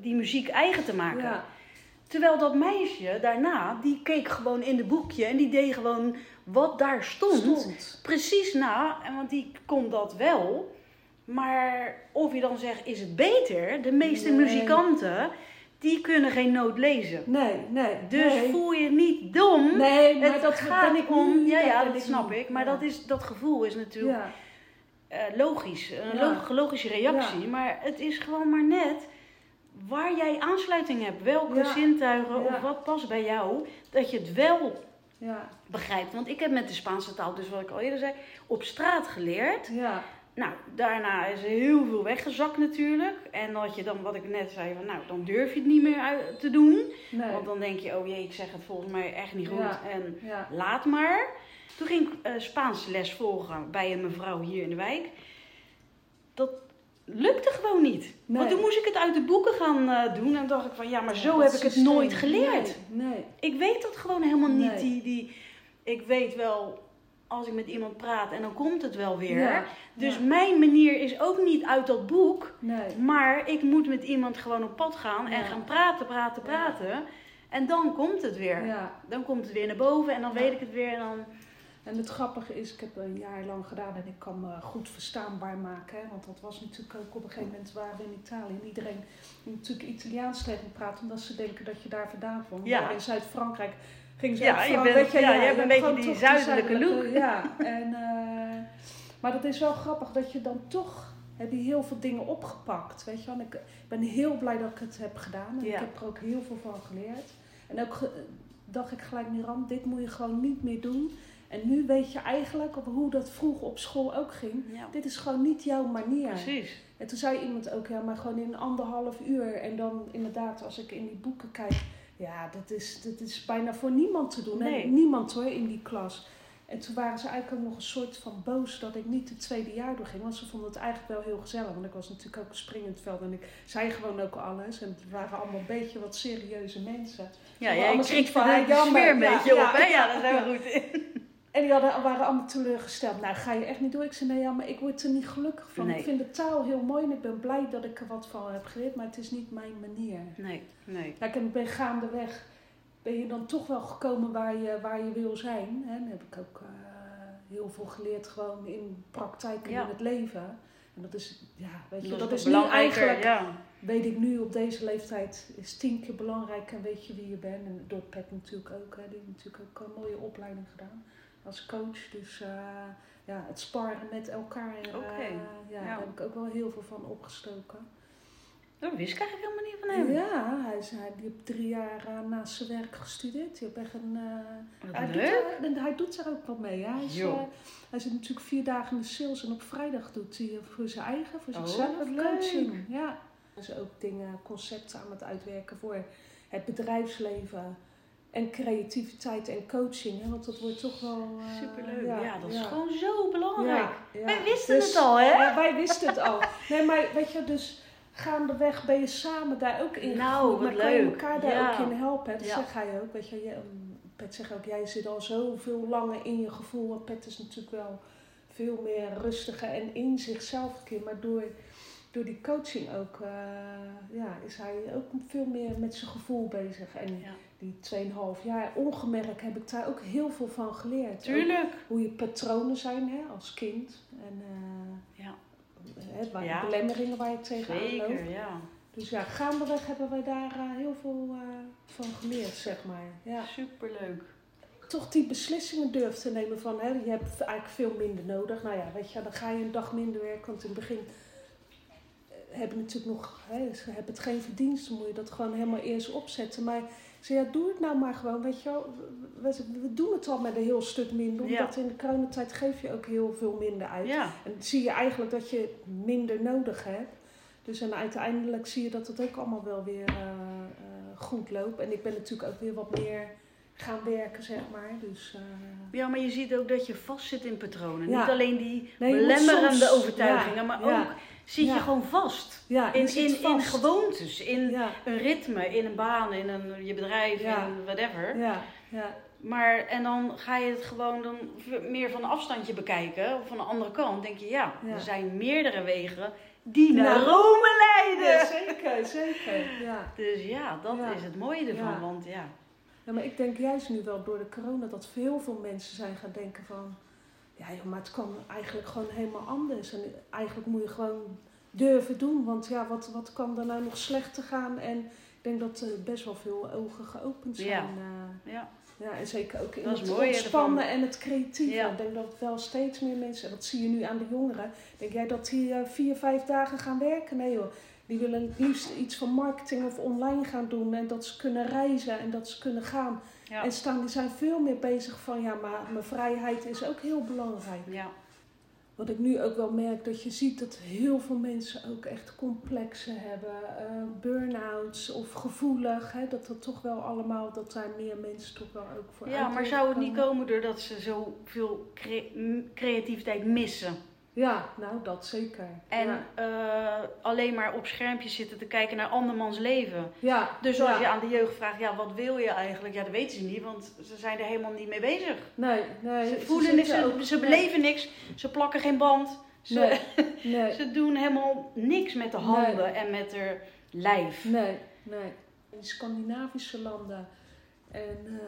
die muziek eigen te maken. Ja, Terwijl dat meisje daarna, die keek gewoon in de boekje en die deed gewoon wat daar stond stond. precies na, en want die kon dat wel. Maar of je dan zegt, is het beter? De meeste Nee. muzikanten, die kunnen geen noot lezen. Nee, nee. Dus nee. voel je niet dom. Nee, maar het dat gaat ik om, ja, dat ja, dat snap ik. Maar Ja. dat, is, dat gevoel is natuurlijk Ja, eh, logisch. Een Ja. logische reactie. Maar het is gewoon maar net waar jij aansluiting hebt. Welke zintuigen of wat past bij jou. Dat je het wel ja, begrijpt. Want ik heb met de Spaanse taal, dus wat ik al eerder zei, op straat geleerd. ja, Nou, daarna is er heel veel weggezakt natuurlijk. En dat je dan, wat ik net zei, van, nou, dan durf je het niet meer uit te doen. nee. Want dan denk je, oh jee, ik zeg het volgens mij echt niet goed. Ja. En Ja, laat maar. Toen ging ik eh, Spaanse les volgen bij een mevrouw hier in de wijk. Dat lukte gewoon niet. Nee. Want toen moest ik het uit de boeken gaan eh, doen. En dacht ik van, ja, maar zo heb ik het nooit geleerd. Nee, nee. Ik weet dat gewoon helemaal niet. Die, die, ik weet wel, als ik met iemand praat en dan komt het wel weer. Ja, Dus ja. mijn manier is ook niet uit dat boek. Nee. Maar ik moet met iemand gewoon op pad gaan en Ja. gaan praten, praten, praten. En dan komt het weer. Dan komt het weer naar boven en dan weet ik het weer. En dan... En het grappige is, ik heb een jaar lang gedaan en ik kan me goed verstaanbaar maken. Hè? Want dat was natuurlijk ook op een gegeven moment waren we in Italië. En iedereen natuurlijk Italiaans tegen me praten, omdat ze denken dat je daar vandaan komt. Ja. In Zuid-Frankrijk ging ze Ja, je bent- weet ja, je hebt een beetje die zuidelijke look. Ja, *laughs* en, eh, maar dat is wel grappig dat je dan toch heb je heel veel dingen opgepakt. Weet je wel? En ik ben heel blij dat ik het heb gedaan. En Ja. ik heb er ook heel veel van geleerd. En ook dacht ik gelijk, Miran, dit moet je gewoon niet meer doen. En nu weet je eigenlijk op hoe dat vroeger op school ook ging. Ja, Dit is gewoon niet jouw manier. precies. En toen zei iemand ook, ja, maar gewoon in anderhalf uur. En dan inderdaad, als ik in die boeken kijk, ja, dat is, dat is bijna voor niemand te doen. Nee. En niemand hoor, in die klas. En toen waren ze eigenlijk ook nog een soort van boos dat ik niet het tweede jaar doorging. Want ze vonden het eigenlijk wel heel gezellig. Want ik was natuurlijk ook een springend veld. En ik zei gewoon ook alles. En het waren allemaal een beetje wat serieuze mensen. Ja, jij kriegt iets van, ja, de sfeer een Ja, beetje ja, op. Hè? Ja, ja, daar zijn we ja. goed in. En die hadden, waren allemaal teleurgesteld. Nou, ga je echt niet door? Ik zei, nee, ja, maar ik word er niet gelukkig van. Nee. Ik vind de taal heel mooi en ik ben blij dat ik er wat van heb geleerd. Maar het is niet mijn manier. Nee, nee. Kijk, en ik ben gaandeweg, ben je dan toch wel gekomen waar je, waar je wil zijn. Hè? Dan heb ik ook eh, heel veel geleerd gewoon in praktijk en Ja. in het leven. En dat is, ja, weet je, dat, is nu eigenlijk, Ja. weet ik nu op deze leeftijd, is tien keer belangrijk en weet je wie je bent. En door Pet natuurlijk ook, hè. die heeft natuurlijk ook een mooie opleiding gedaan als coach. Dus eh, ja, het sparren met elkaar, eh, Oké, ja, ja. daar heb ik ook wel heel veel van opgestoken. Dat wist ik eigenlijk helemaal niet van hem. Ja, hij, is, hij die heeft drie jaar eh, naast zijn werk gestudeerd. Die heeft echt een, Wat hij, doet er, hij doet ook wat mee. Hij, is, hij zit natuurlijk vier dagen in de sales en op vrijdag doet hij voor zijn eigen, voor Oh, zichzelf coaching. Ja. Hij is ook dingen, concepten aan het uitwerken voor het bedrijfsleven. En creativiteit en coaching. Hè? Want dat wordt toch wel... eh, Superleuk. Ja, dat is gewoon zo belangrijk. Ja. Wij wisten Dus- het al, hè? Ja, wij wisten het al. Nee, maar weet je, dus gaandeweg ben je samen daar ook in Nou, maar kan je leuk. elkaar daar ook in helpen. hè. Dat zeg hij ook. Weet je, je, um, Pet zegt ook, jij zit al zoveel langer in je gevoel. En Pet is natuurlijk wel veel meer rustiger en in zichzelf gekeerd. Maar door, door die coaching ook, eh, ja, is hij ook veel meer met zijn gevoel bezig. En Ja. Die 2,5 jaar ongemerkt heb ik daar ook heel veel van geleerd. Ook Tuurlijk. hoe je patronen zijn hè, als kind. En eh, Ja. hè, waar, Ja. belemmeringen waar je tegenaan loopt. Zeker, ja. Dus ja, gaandeweg hebben wij daar eh, heel veel eh, van geleerd, zeg maar. Ja. Superleuk. Toch die beslissingen durven te nemen van, hè, je hebt eigenlijk veel minder nodig. Nou ja, weet je, dan ga je een dag minder werken. Want in het begin eh, hebben natuurlijk nog, hè, hebben het geen verdienst. Dan moet je dat gewoon helemaal eerst opzetten. Maar ik zei, ja, doe het nou maar gewoon. Weet je wel, we, we doen het al met een heel stuk minder. Ja. Omdat in de coronatijd geef je ook heel veel minder uit. Ja. En zie je eigenlijk dat je minder nodig hebt. Dus en uiteindelijk zie je dat het ook allemaal wel weer eh, eh, goed loopt. En ik ben natuurlijk ook weer wat meer gaan werken, zeg maar. Dus, eh, Ja, maar je ziet ook dat je vastzit in patronen. Ja. Niet alleen die Nee, belemmerende soms- overtuigingen, ja, maar ook zit je gewoon vast. ja, In, in, in gewoontes, in Ja, een ritme, in een baan, in een, je bedrijf, in whatever. ja, ja, Maar, en dan ga je het gewoon dan meer van een afstandje bekijken, of van de andere kant. denk je, ja, er zijn meerdere wegen die naar Nou. Rome leiden. zeker, zeker. Ja. Dus ja, dat is het mooie ervan. Want ja, ja, maar ik denk juist nu wel door de corona dat heel veel mensen zijn gaan denken van... Ja, joh, maar het kan eigenlijk gewoon helemaal anders. En eigenlijk moet je gewoon durven doen. Want ja, wat, wat kan er nou nog slechter gaan? En ik denk dat er best wel veel ogen geopend zijn. Ja. eh, ja. Ja, en zeker ook in Dat het ontspannen ervan. en het creatieve. Ja. Ik denk dat wel steeds meer mensen, en dat zie je nu aan de jongeren, denk jij dat die eh, vier, vijf dagen gaan werken? Nee hoor, die willen het liefst iets van marketing of online gaan doen en dat ze kunnen reizen en dat ze kunnen gaan. Ja. En staan, die zijn veel meer bezig van, ja, maar mijn vrijheid is ook heel belangrijk. ja. Wat ik nu ook wel merk, dat je ziet dat heel veel mensen ook echt complexen hebben, eh, burn-outs of gevoelig. Hè, dat dat toch wel allemaal, dat daar meer mensen toch wel ook voor ja, maar zou het niet komen? doordat ze zoveel cre- creativiteit missen? Ja, nou dat zeker. En ja. eh, alleen maar op schermpjes zitten te kijken naar andermans leven. ja, Dus als ja. je aan de jeugd vraagt, ja, wat wil je eigenlijk? Ja, dat weten ze niet, want ze zijn er helemaal niet mee bezig. Nee, nee. Ze voelen niks, ze, ook- ze beleven niks, ze plakken geen band. Ze, Nee, *laughs* nee, ze doen helemaal niks met de handen en met haar lijf. nee, nee. In Scandinavische landen En, uh,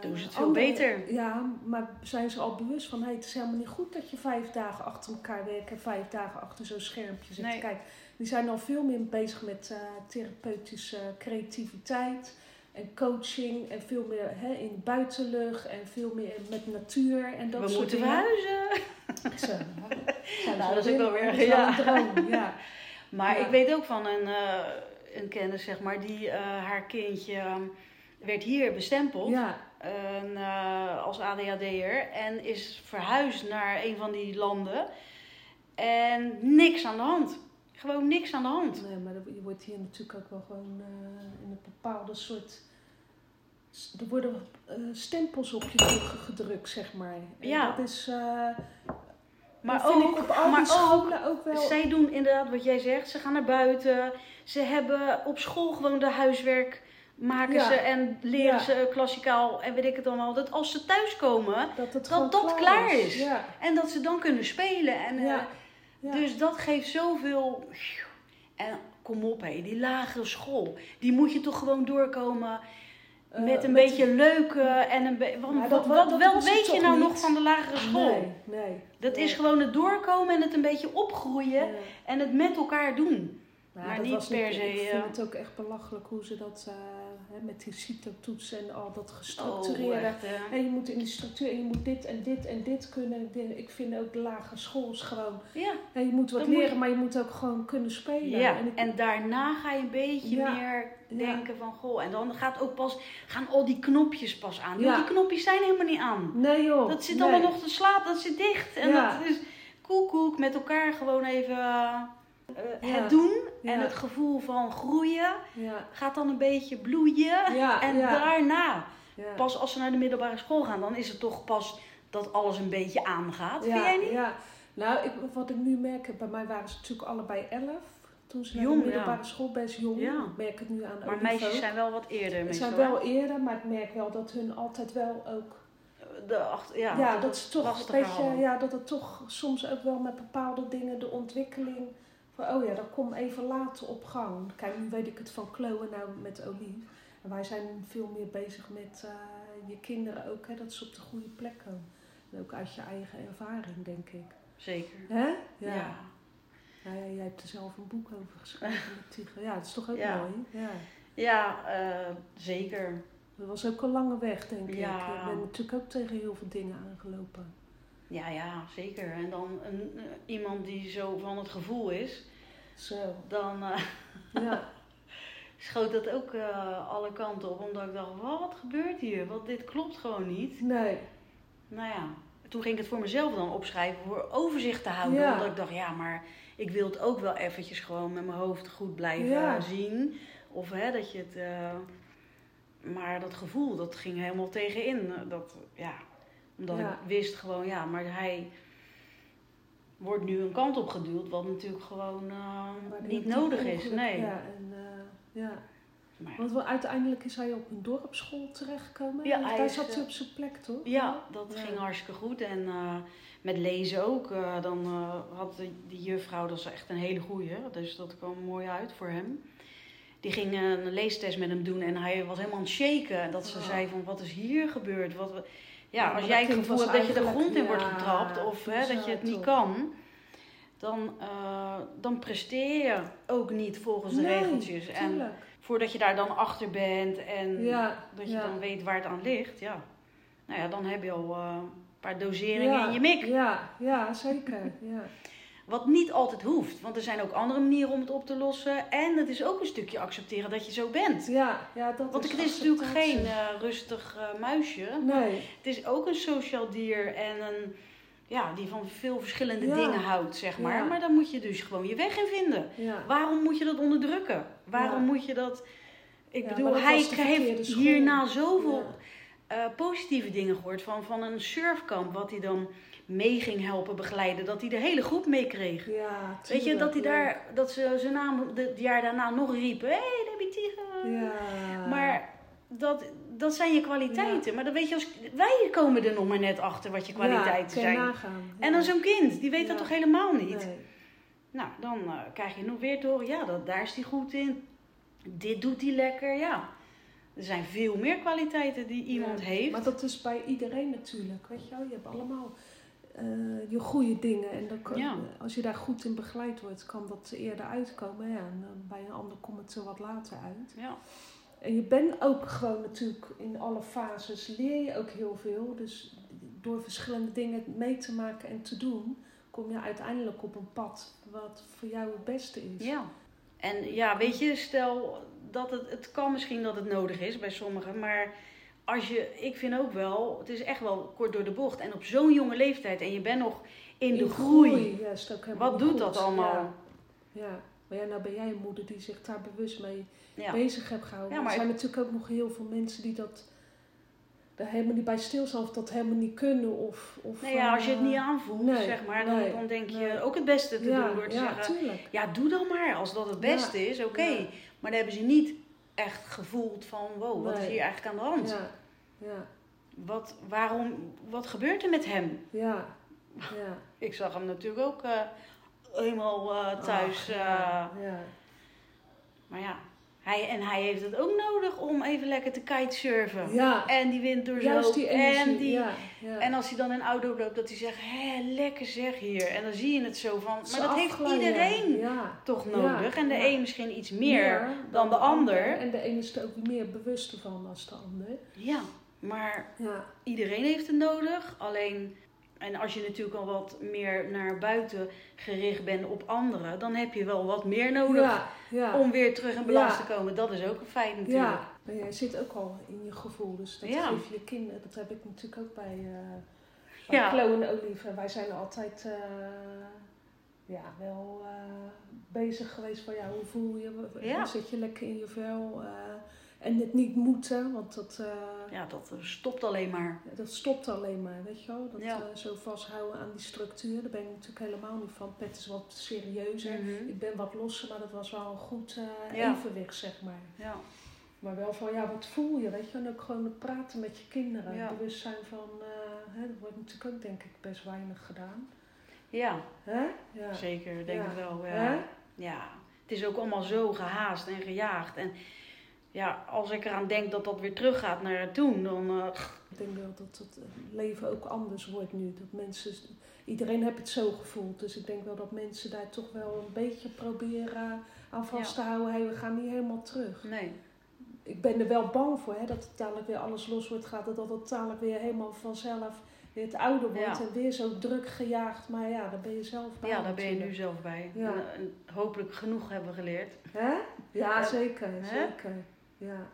Doen ze het veel beter. Ja, maar zijn ze al bewust van, hey, het is helemaal niet goed dat je vijf dagen achter elkaar werkt en vijf dagen achter zo'n schermpje zit. Nee. Kijk, die zijn al veel meer bezig met uh, therapeutische creativiteit en coaching en veel meer hè, in de buitenlucht en veel meer met natuur en dat We soort moeten dingen. verhuizen. Zo, zijn Nou, ze dat is ook wel weer- ja. een droom, ja. Maar Ja. ik weet ook van een, eh, een kennis, zeg maar, die eh, haar kindje eh, werd hier bestempeld. Ja, eh, als ADHD'er en is verhuisd naar een van die landen. En niks aan de hand. Gewoon niks aan de hand. nee, maar je wordt hier natuurlijk ook wel gewoon eh, in een bepaalde soort... Er worden eh, stempels op je gedrukt, zeg maar. En Ja. Dat is... Maar dat ook, op al maar scholen ook wel... zij doen inderdaad wat jij zegt. Ze gaan naar buiten. Ze hebben op school gewoon de huiswerk maken Ja. ze en leren Ja. ze klassikaal en weet ik het allemaal. Dat als ze thuiskomen dat het dat dat klaar is. Ja, en dat ze dan kunnen spelen. En, eh. Dus dat geeft zoveel. En kom op, hé, die lagere school. Die moet je toch gewoon doorkomen Eh, met een beetje leuke en een wat dat- wat, dat wel weet je nou niet? nog van de lagere school? Nee, nee. Dat nee. is gewoon het doorkomen en het een beetje opgroeien en het met elkaar doen. Maar dat niet was per se, Ik vind eh, het ook echt belachelijk hoe ze dat eh, met die CITO-toetsen en al dat Oh, gestructureerde. hè? en je moet in die structuur, en je moet dit en dit en dit kunnen. Ik vind ook de lagere school is gewoon. Ja. je moet wat moet leren, je- maar je moet ook gewoon kunnen spelen. ja. En ik- En daarna ga je een beetje Ja. meer denken van goh. En dan gaat ook pas, gaan al die knopjes pas aan. Ja. Die knopjes zijn helemaal niet aan. nee joh. Dat zit nee. allemaal nog te slapen, dat zit dicht. En dat is koekoek met elkaar gewoon even eh, Ja. het doen. En Ja. het gevoel van groeien Ja, gaat dan een beetje bloeien. En daarna, pas als ze naar de middelbare school gaan, dan is het toch pas dat alles een beetje aangaat. Vind jij niet? Ja. Nou, ik, wat ik nu merk, bij mij waren ze natuurlijk allebei elf. Toen ze naar Jong, de middelbare school best jong. Ik merk het nu aan Maar meisjes zijn wel wat eerder Ze zijn wel eerder, maar ik merk wel dat hun altijd wel ook? De acht, ja, Ja, dat, dat, is toch een beetje, ja, dat het toch soms ook wel met bepaalde dingen de ontwikkeling van, oh ja, dat komt even later op gang. Kijk, nu weet ik het van Chloe nou met Olive. En wij zijn veel meer bezig met eh, je kinderen ook, hè, dat ze op de goede plek komen. En ook uit je eigen ervaring, denk ik. Zeker. Hè? Ja. Ja. Nou ja, jij hebt er zelf een boek over geschreven met. Ja, dat is toch ook Ja. mooi? Ja. Ja, eh, zeker. Dat was ook een lange weg, denk ik. Ik ben natuurlijk ook tegen heel veel dingen aangelopen. Ja, ja, zeker. En dan een, eh, iemand die zo van het gevoel is, Zo, dan eh, ja. *laughs* schoot dat ook eh, alle kanten op. Omdat ik dacht, wat gebeurt hier? Want dit klopt gewoon niet. Nee. Nou ja, toen ging ik het voor mezelf dan opschrijven voor overzicht te houden. Ja. Omdat ik dacht, ja, maar ik wil het ook wel eventjes gewoon met mijn hoofd goed blijven Ja. zien. Of hè, dat je het... maar dat gevoel, dat ging helemaal tegenin. Dat, ja, omdat Ja. ik wist gewoon, ja, maar hij wordt nu een kant op geduwd, wat natuurlijk gewoon eh, niet nodig is. Nee. Ja, en, eh, ja. Maar, Want wel, uiteindelijk is hij op een dorpsschool terechtgekomen. Ja, hij Daar is, zat eh, hij op zijn plek, toch? ja, dat Ja. ging hartstikke goed. En eh, met lezen ook. eh, dan eh, had de, die juffrouw, dat is echt een hele goeie. Dus dat kwam mooi uit voor hem. Die ging eh, een leestest met hem doen en hij was helemaal aan het shaken. Dat ze Oh. zei van, wat is hier gebeurd? Wat, ja, als jij het gevoel hebt dat je de grond in wordt getrapt of hè, dat je het niet kan... Dan, eh, dan presteer je ook niet volgens de Nee, regeltjes. En Tuurlijk. voordat je daar dan achter bent en Ja, dat je ja. dan weet waar het aan ligt, ja. Nou ja, dan heb je al eh, een paar doseringen ja, in je mik. Ja, ja zeker. Ja. Wat niet altijd hoeft, want er zijn ook andere manieren om het op te lossen. En het is ook een stukje accepteren dat je zo bent. Ja, ja, dat Want is het is natuurlijk geen eh, rustig eh, muisje. Nee, Het is ook een sociaal dier en een, ja, die van veel verschillende Ja. dingen houdt, zeg maar. Ja. Maar dan moet je dus gewoon je weg in vinden. ja. Waarom moet je dat onderdrukken? Waarom moet je dat... Ik bedoel, dat hij heeft school. hierna zoveel Eh, positieve dingen gehoord. Van, van een surfkamp wat hij dan mee ging helpen begeleiden. Dat hij de hele groep meekreeg. Ja, Weet je, dat hij daar, dat ze zijn naam het jaar daarna nog riepen. Hé, hey, Debbie Tiger. Ja. Maar dat, dat zijn je kwaliteiten. Maar dan weet je, als, wij komen er nog maar net achter wat je kwaliteiten ja, je zijn. nagaan. En dan zo'n kind, die weet dat toch helemaal niet? Nee. Nou, dan eh, krijg je nog weer horen, ja, dat, daar is hij goed in. Dit doet hij lekker, ja. Er zijn veel meer kwaliteiten die iemand Ja, heeft. Maar dat is bij iedereen natuurlijk, weet je wel. Je hebt allemaal eh, je goede dingen. En dan kan, Ja. als je daar goed in begeleid wordt, kan dat eerder uitkomen. Ja, en dan bij een ander komt het er wat later uit. Ja. En je bent ook gewoon natuurlijk in alle fases leer je ook heel veel. Dus door verschillende dingen mee te maken en te doen, kom je uiteindelijk op een pad wat voor jou het beste is. Ja. En ja, weet je, stel dat het, het kan misschien dat het nodig is bij sommigen, maar als je, ik vind ook wel, het is echt wel kort door de bocht. En op zo'n jonge leeftijd en je bent nog in de groei. ja, is ook helemaal Wat doet goed. dat allemaal? Ja. ja. Maar ja, nou ben jij een moeder die zich daar bewust mee Ja. bezig hebt gehouden. Ja, maar er zijn natuurlijk ook nog heel veel mensen die dat helemaal niet bij stilstaan of dat helemaal niet kunnen. Of, of, Nee, ja, als je het eh, niet aanvoelt, nee, zeg maar, dan, nee, dan denk je nee. ook het beste te ja, doen door te ja, zeggen, tuurlijk. ja, doe dan maar. Als dat het beste is, oké. Maar dan hebben ze niet echt gevoeld van, wow, wat is hier eigenlijk aan de hand? Ja, ja, Wat, waarom, wat gebeurt er met hem? ja, *laughs* ja. Ik zag hem natuurlijk ook eh, helemaal eh, thuis. Ach, maar ja, hij, en hij heeft het ook nodig om even lekker te kitesurfen. Ja, En die wind door juist zo. die energie. En, die, ja, ja. en als hij dan in auto loopt, dat hij zegt, hé, lekker zeg hier. En dan zie je het zo van, maar dat heeft iedereen ja. toch nodig. En de een misschien iets meer. dan de ander. En de een is er ook meer bewust van als de ander. Ja, maar Ja, iedereen heeft het nodig. Alleen, en als je natuurlijk al wat meer naar buiten gericht bent op anderen, dan heb je wel wat meer nodig ja, ja. om weer terug in balans Ja. te komen. Dat is ook een feit natuurlijk. Ja, maar jij zit ook al in je gevoel. Dus dat Ja. geef je kinderen. Dat heb ik natuurlijk ook bij, eh bij Ja. Chloe en Olive. Wij zijn altijd eh, ja, wel eh, bezig geweest van ja, hoe voel je? Hoe zit je lekker in je vel? En het niet moeten, want dat, eh, Ja, dat eh, stopt alleen maar. dat stopt alleen maar, weet je wel. Dat Ja. eh, zo vasthouden aan die structuur, daar ben ik natuurlijk helemaal niet van. Pet is wat serieuzer. Mhm. Ik ben wat losser, maar dat was wel een goed Ja. evenwicht, zeg maar. Ja. Maar wel van, ja, wat voel je, weet je? En ook gewoon het praten met je kinderen. Ja. Bewustzijn van, hè, dat wordt natuurlijk ook denk ik best weinig gedaan. ja, Hè? Ja. zeker, denk ik wel. Ja. ja, het is ook allemaal zo gehaast en gejaagd. En ja, als ik eraan denk dat dat weer teruggaat naar toen, dan... eh, Ik denk wel dat het leven ook anders wordt nu. Dat mensen, iedereen heeft het zo gevoeld. Dus ik denk wel dat mensen daar toch wel een beetje proberen aan vast te houden. Hey, we gaan niet helemaal terug. nee. Ik ben er wel bang voor, hè, dat het dadelijk weer alles los wordt gaat. Dat het dadelijk weer helemaal vanzelf weer het ouder wordt. Ja. En weer zo druk gejaagd. Maar ja, daar ben je zelf bij. Ja, daar ben je nu zelf bij. Ja. En, en hopelijk genoeg hebben geleerd. Hè? Ja, Ja. zeker. Hè? Zeker. Ja.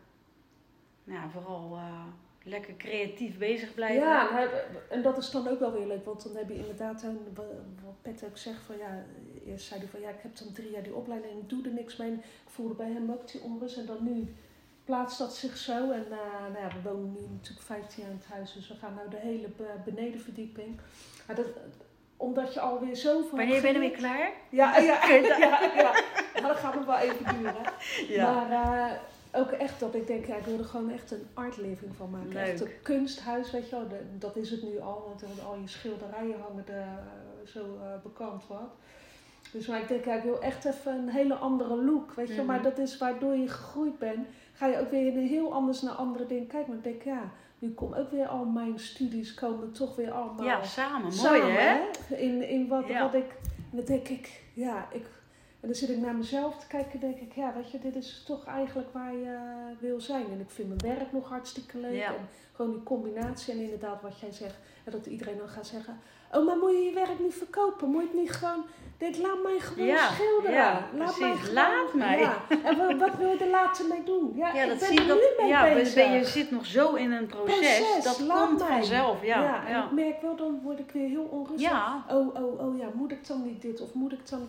Ja, vooral eh, lekker creatief bezig blijven. Ja, nou, en dat is dan ook wel weer leuk, want dan heb je inderdaad, wat Pet ook zegt, van ja, eerst zei hij van ja, ik heb dan drie jaar die opleiding en ik doe er niks mee. Ik voelde bij hem ook die onrust en dan nu plaatst dat zich zo. En eh, nou ja, we wonen nu natuurlijk 15 jaar in het huis, dus we gaan nou de hele be- benedenverdieping. Maar dat, omdat je alweer zoveel... Wanneer ben je weer klaar? Ja, ja, *laughs* ja, ja, dat gaat nog wel even duren. Ja. Maar eh, ook echt dat ik denk, ja, ik wil er gewoon echt een art living van maken. Leuk. Echt een kunsthuis, weet je wel. De- dat is het nu al, want al je schilderijen hangen er eh, zo eh, bekend wat. Dus maar ik denk, ja, ik wil echt even een hele andere look, weet je wel. Mhm. Maar dat is waardoor je gegroeid bent, ga je ook weer heel anders naar andere dingen kijken. Maar ik denk, ja, nu komen ook weer al mijn studies komen toch weer allemaal Ja, samen. Mooi samen, hè? In, in wat, Ja. wat ik. En dan denk ik, ja, ik. En dan zit ik naar mezelf te kijken en denk ik, ja, weet je, dit is toch eigenlijk waar je eh, wil zijn. En ik vind mijn werk nog hartstikke leuk. Ja. En gewoon die combinatie en inderdaad wat jij zegt. En dat iedereen dan gaat zeggen, oh, maar moet je je werk niet verkopen? Moet je het niet gewoon... Denk, laat mij gewoon Ja, schilderen. ja, laat precies. mij gewoon- Laat mij. Ja. En wat, wil je er later mee doen? Ja, Ja, ik dat ben zie er. Dat, nu mee ja, bezig. ben je zit nog zo in een proces. Proces, dat laat komt mij. vanzelf. Ja, ja, en ik merk wel, dan word ik weer heel onrustig. Oh, oh, oh ja, moet ik dan niet dit? Of moet ik dan...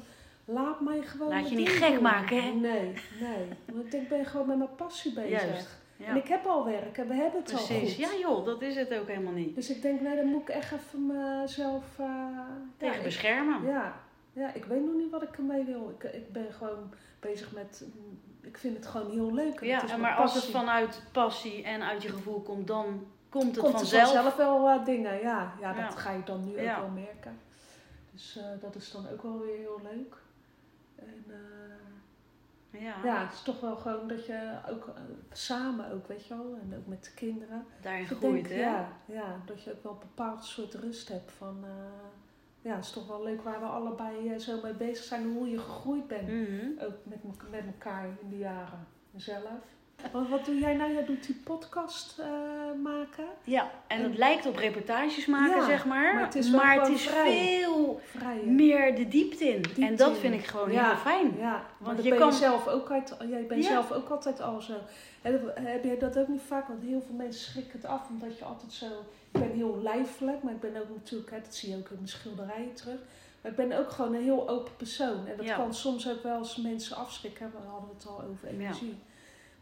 Laat mij gewoon... Laat je niet gek doen. maken, hè? Nee, nee. Want ik ben gewoon met mijn passie bezig. juist. En Ja. ik heb al werk en we hebben het al Precies. Ja joh, dat is het ook helemaal niet. Dus ik denk, nee, dan moet ik echt even mezelf... eh, Tegen ja, ik, beschermen. ja, ja, ik weet nog niet wat ik ermee wil. Ik, ik ben gewoon bezig met... Ik vind het gewoon heel leuk. en Ja, het is maar als het vanuit passie en uit je gevoel komt, dan komt het Komt er vanzelf. vanzelf wel wat dingen, ja. Ja, dat Ja. ga je dan nu Ja. ook wel merken. Dus eh, dat is dan ook wel weer heel leuk. En, eh, Ja, Ja, het is toch wel gewoon dat je ook eh, samen ook, weet je wel, en ook met de kinderen. daarin Ik groeit, denk, hè? Ja, ja, dat je ook wel een bepaald soort rust hebt van... eh, ja, het is toch wel leuk waar we allebei zo mee bezig zijn, hoe je gegroeid bent. Mhm. Ook met, me- met elkaar in de jaren zelf. Wat, wat doe jij nou? Jij doet die podcast eh, maken. Ja, en En- het lijkt op reportages maken, Ja, zeg maar. maar het is wel maar het gewoon is vrij. veel Vrij. meer de diepte in. Diepte en dat in. vind ik gewoon Ja. heel fijn. Ja, want je kan- je zelf ook uit, jij bent zelf ook altijd al zo. Heb, heb jij dat ook niet vaak? Want heel veel mensen schrikken het af omdat je altijd zo. Ik ben heel lijfelijk, maar ik ben ook natuurlijk, hè, dat zie je ook in mijn schilderijen terug. Maar ik ben ook gewoon een heel open persoon. En dat kan soms ook wel eens mensen afschrikken. We hadden het al over energie.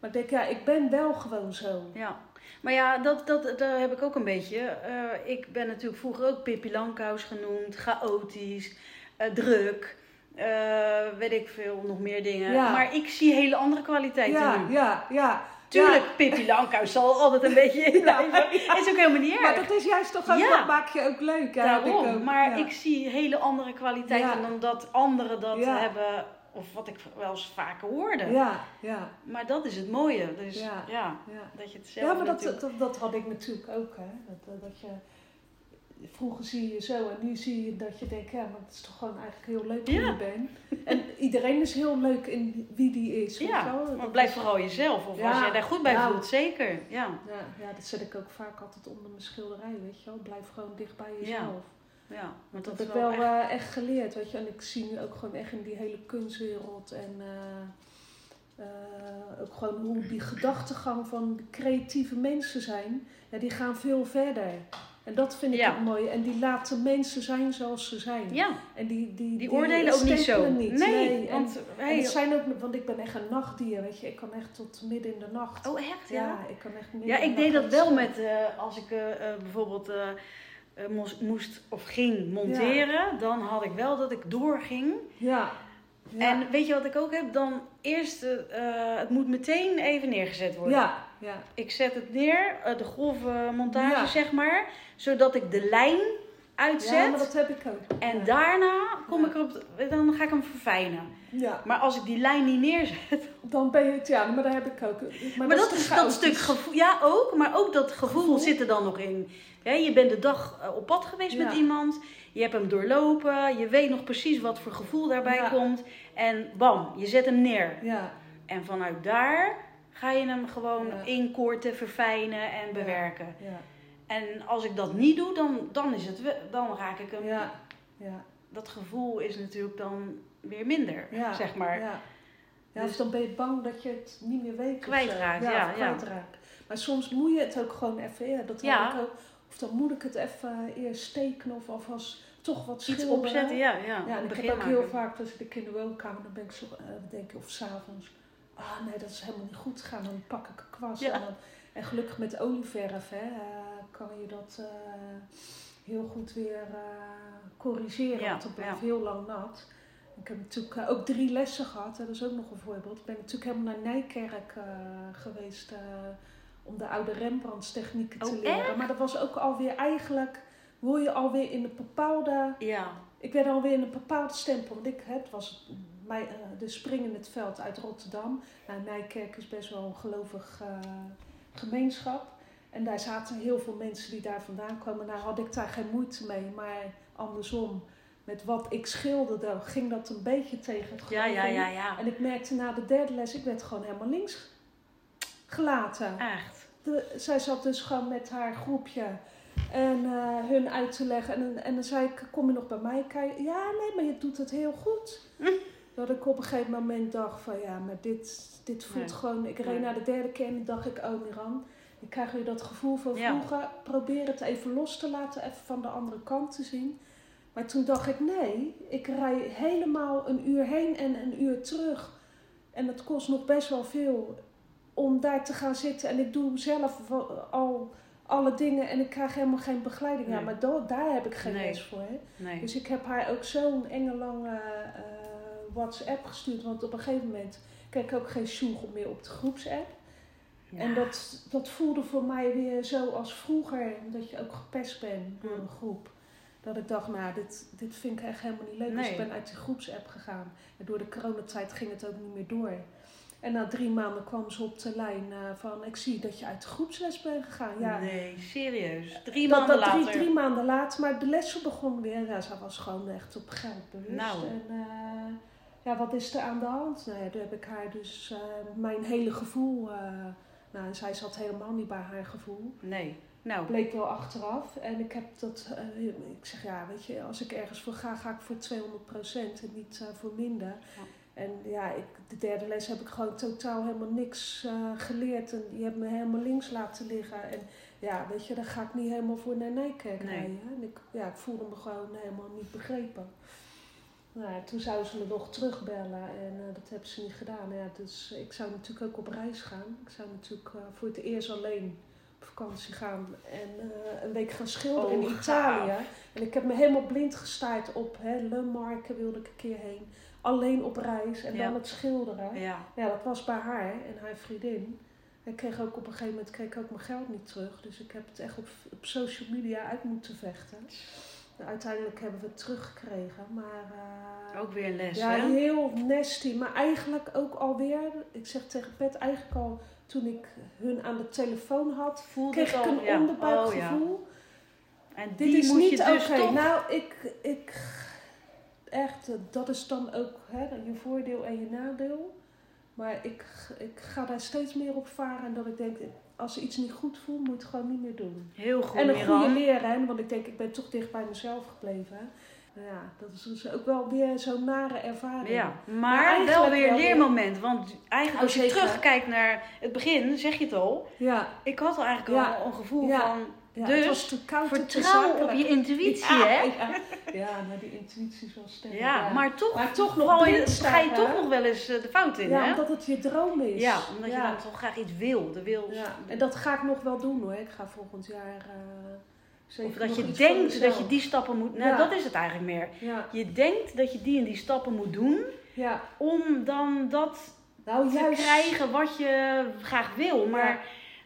Maar ik denk, ja, ik ben wel gewoon zo. Ja, maar ja, dat, dat, daar heb ik ook een beetje. Eh, ik ben natuurlijk vroeger ook Pippi Langkous genoemd, chaotisch, eh, druk, eh, weet ik veel, nog meer dingen. Ja. Maar ik zie hele andere kwaliteiten Ja, nu. ja, ja. Tuurlijk, Pippi Langkous zal altijd een beetje in. *laughs* Ja. Is ook helemaal niet Maar erg. dat is juist toch ook, Ja. dat maak je ook leuk. hè, heb ik Daarom, ook. maar Ja. ik zie hele andere kwaliteiten Ja. dan dat anderen dat Ja. hebben, of wat ik wel eens vaker hoorde. Ja, ja, Maar dat is het mooie. Dus Ja. ja, ja. dat je het zelf Ja, maar dat, natuurlijk- dat, dat had ik natuurlijk ook. Hè. Dat, eh, dat je, vroeger zie je zo en nu zie je dat je denkt, ja, maar het is toch gewoon eigenlijk heel leuk wie Ja. je bent. En iedereen is heel leuk in wie die is. je Ja, maar Dat blijf is- vooral jezelf. Of als jij daar goed bij voelt, zeker. Ja, Ja, ja, dat zet ik ook vaak altijd onder mijn schilderij, weet je wel. Blijf gewoon dicht bij jezelf. Ja. Want Dat dat heb ik wel wel echt... eh, echt geleerd, weet je. En ik zie nu ook gewoon echt in die hele kunstwereld en eh, eh, ook gewoon hoe die gedachtegang van creatieve mensen zijn, ja, die gaan veel verder. En dat vind ik Ja. ook mooi. En die laten mensen zijn zoals ze zijn. Ja, En die, die, die oordelen ook niet zo. Niet. Nee, want en het zijn ook, want ik ben echt een nachtdier, weet je. Ik kan echt tot midden in de nacht. Oh, echt? ja. Ja? ik kan echt midden Ja, de ik deed dat wel met... als ik bijvoorbeeld moest, moest of ging monteren, dan had ik wel dat ik doorging. Ja. Ja. En weet je wat ik ook heb? Dan eerst, eh, eh, het moet meteen even neergezet worden. ja, ja. Ik zet het neer, eh, de grove montage zeg maar, zodat ik de lijn uitzet. ja, maar dat heb ik ook. En ja. daarna kom Ja. ik erop, dan ga ik hem verfijnen. Ja, Maar als ik die lijn niet neerzet. dan ben je het, ja, maar dat heb ik ook. Maar, Maar, dat, toch is dat stuk gevoel. Ja, ook. Maar ook dat gevoel, Gevoel. zit er dan nog in. Je bent de dag eh, op pad geweest met iemand. Je hebt hem doorlopen. Je weet nog precies wat voor gevoel daarbij komt. En bam, je zet hem neer. Ja, En vanuit daar ga je hem gewoon inkorten, verfijnen en bewerken. ja, En als ik dat niet doe, dan, dan, is het, dan raak ik hem. ja, ja. Dat gevoel is natuurlijk dan weer minder, Ja, zeg maar. Ja. Ja, Dus- dan ben je bang dat je het niet meer weet. Kwijtraakt, ja, ja. kwijtraakt. Maar soms moet je het ook gewoon even, ja, dat Ja. heb ik ook. Of dan moet ik het even eerst steken of alvast toch wat Iets schilderen. opzetten, ja. ja, Ja, ik heb ook maken. heel vaak, als ik in de woonkamer, dan ben ik zo, eh denk ik, of s'avonds, ah nee, dat is helemaal niet goed gegaan. Dan pak ik een kwast Ja. en, dan, en gelukkig met olieverf, hè, eh, kan je dat eh, heel goed weer eh, corrigeren, Ja, want het blijft heel lang nat. Ik heb natuurlijk eh, ook drie lessen gehad, hè, dat is ook nog een voorbeeld. Ik ben natuurlijk helemaal naar Nijkerk geweest om de oude Rembrandts technieken te Oh, leren. echt? Maar dat was ook alweer eigenlijk, word je alweer in een bepaalde Ja, ik werd alweer in een bepaalde stempel. Want ik, het was mij, eh, de Spring in het Veld uit Rotterdam. Nou, Nijkerk is best wel een gelovig gemeenschap. En daar zaten heel veel mensen die daar vandaan kwamen. Nou had ik daar geen moeite mee. Maar andersom, met wat ik schilderde, ging dat een beetje tegen het ja, ja, ja, ja. En ik merkte na de derde les, ik werd gewoon helemaal links gelaten. Echt. De, zij zat dus gewoon met haar groepje en eh, hun uit te leggen. En, en dan zei ik, kom je nog bij mij kijken? Ja, nee, maar je doet het heel goed. *laughs* Dat ik op een gegeven moment dacht van, ja, maar dit, dit voelt Nee. gewoon... Ik reed Nee. naar de derde keer en dacht ik, oh Miran, ik krijg weer dat gevoel van Ja. vroeger. Probeer het even los te laten, even van de andere kant te zien. Maar toen dacht ik, nee, ik rij helemaal een uur heen en een uur terug. En het kost nog best wel veel om daar te gaan zitten. En ik doe zelf wel al alle dingen en ik krijg helemaal geen begeleiding. Ja, maar do- daar heb ik geen Nee. les voor. Hè. Nee. Dus ik heb haar ook zo'n enge lange eh, WhatsApp gestuurd. Want op een gegeven moment kreeg ik ook geen sjoeg meer op de groepsapp. Ja. En dat, dat voelde voor mij weer zo als vroeger. Omdat je ook gepest bent door Hm. een groep. Dat ik dacht, nou, dit, dit vind ik echt helemaal niet leuk. Dus ik ben uit die groepsapp gegaan. En door de coronatijd ging het ook niet meer door. En na drie maanden kwam ze op de lijn eh, van... Ik zie dat je uit de groepsles bent gegaan. Ja, Nee, serieus. Drie dat, maanden dat drie, later. drie maanden later. Maar de lessen begon weer. Ja, ze was gewoon echt op geld bewust. Nou. En eh, ja, wat is er aan de hand? Nou ja, toen heb ik haar dus eh, mijn hele gevoel... nou, zij zat helemaal niet bij haar gevoel. Nee. Nou, Bleek wel achteraf. En ik heb dat... eh, ik zeg, ja, weet je, als ik ergens voor ga, ga ik voor 200% en niet eh, voor minder. Ja. En ja, ik, de derde les heb ik gewoon totaal helemaal niks eh, geleerd. En die hebben me helemaal links laten liggen. En ja, weet je, daar ga ik niet helemaal voor naar Nijkerk Nee. rijden. En ik, ja, ik voelde me gewoon helemaal niet begrepen. Nou, ja, toen zouden ze me nog terugbellen en eh, dat hebben ze niet gedaan. Ja, dus ik zou natuurlijk ook op reis gaan. Ik zou natuurlijk eh, voor het eerst alleen op vakantie gaan en eh, een week gaan schilderen Oh, in gaaf. Italië. En ik heb me helemaal blind gestaard op hè, Le Marque wilde ik een keer heen. Alleen op reis en Ja. dan het schilderen. ja. Ja, dat was bij haar en haar vriendin. Ik kreeg ook op een gegeven moment kreeg ik ook mijn geld niet terug. Dus ik heb het echt op, op social media uit moeten vechten. Nou, uiteindelijk hebben we het teruggekregen. Maar eh, Ook weer een les, ja, hè? heel nasty. Maar eigenlijk ook alweer, ik zeg tegen Pet, eigenlijk al toen ik hun aan de telefoon had, Voelde kreeg ik al, een ja. onderbuikgevoel. Oh, ja. En Dit is moet niet je oké. dus. Nou, ik, ik, echt, dat is dan ook hè, je voordeel en je nadeel. Maar ik, ik ga daar steeds meer op varen en dat ik denk, als je iets niet goed voelt, moet je het gewoon niet meer doen. Heel goed, en een goede leraar, want ik denk, ik ben toch dicht bij mezelf gebleven. Nou ja, dat is dus ook wel weer zo'n nare ervaring. Ja, Maar wel weer een wel leermoment. Want eigenlijk Oh, als je terugkijkt naar het begin, zeg je het al. Ja, Ik had al eigenlijk Ja. al een gevoel Ja. van ja Dus, het was te koud te vertrouw op je intuïtie, ja, hè? Ja, ja, maar die intuïtie is wel sterk. Ja, maar toch, Maar toch nog blind ga je toch nog wel eens eh, de fout in, Ja, hè? omdat het je droom is. Ja, omdat je dan toch graag iets wil. De wil Ja, en dat ga ik nog wel doen hoor. Ik ga volgend jaar. eh zeker of dat je denkt dat je die stappen moet... Nou, Ja. dat is het eigenlijk meer. Ja, Je denkt dat je die en die stappen moet doen... ja. om dan dat Nou, te juist. krijgen wat je graag wil. Maar Ja.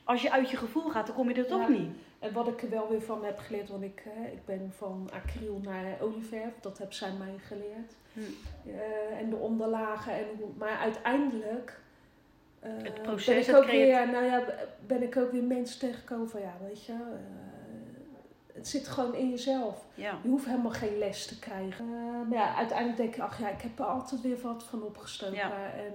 als je uit je gevoel gaat, dan kom je er toch Ja. niet. En wat ik er wel weer van heb geleerd, want ik, eh, ik ben van acryl naar olieverf, dat heb zij mij geleerd. Hm. Eh, en de onderlagen. En, maar uiteindelijk. eh, Het proces, ben ik ook weer, nou ja, ben ik ook weer mensen tegengekomen van ja, weet je, het zit gewoon in jezelf. Ja. Je hoeft helemaal geen les te krijgen. Maar ja, uiteindelijk denk je, ach ja, ik heb er altijd weer wat van opgestoken. Ja. En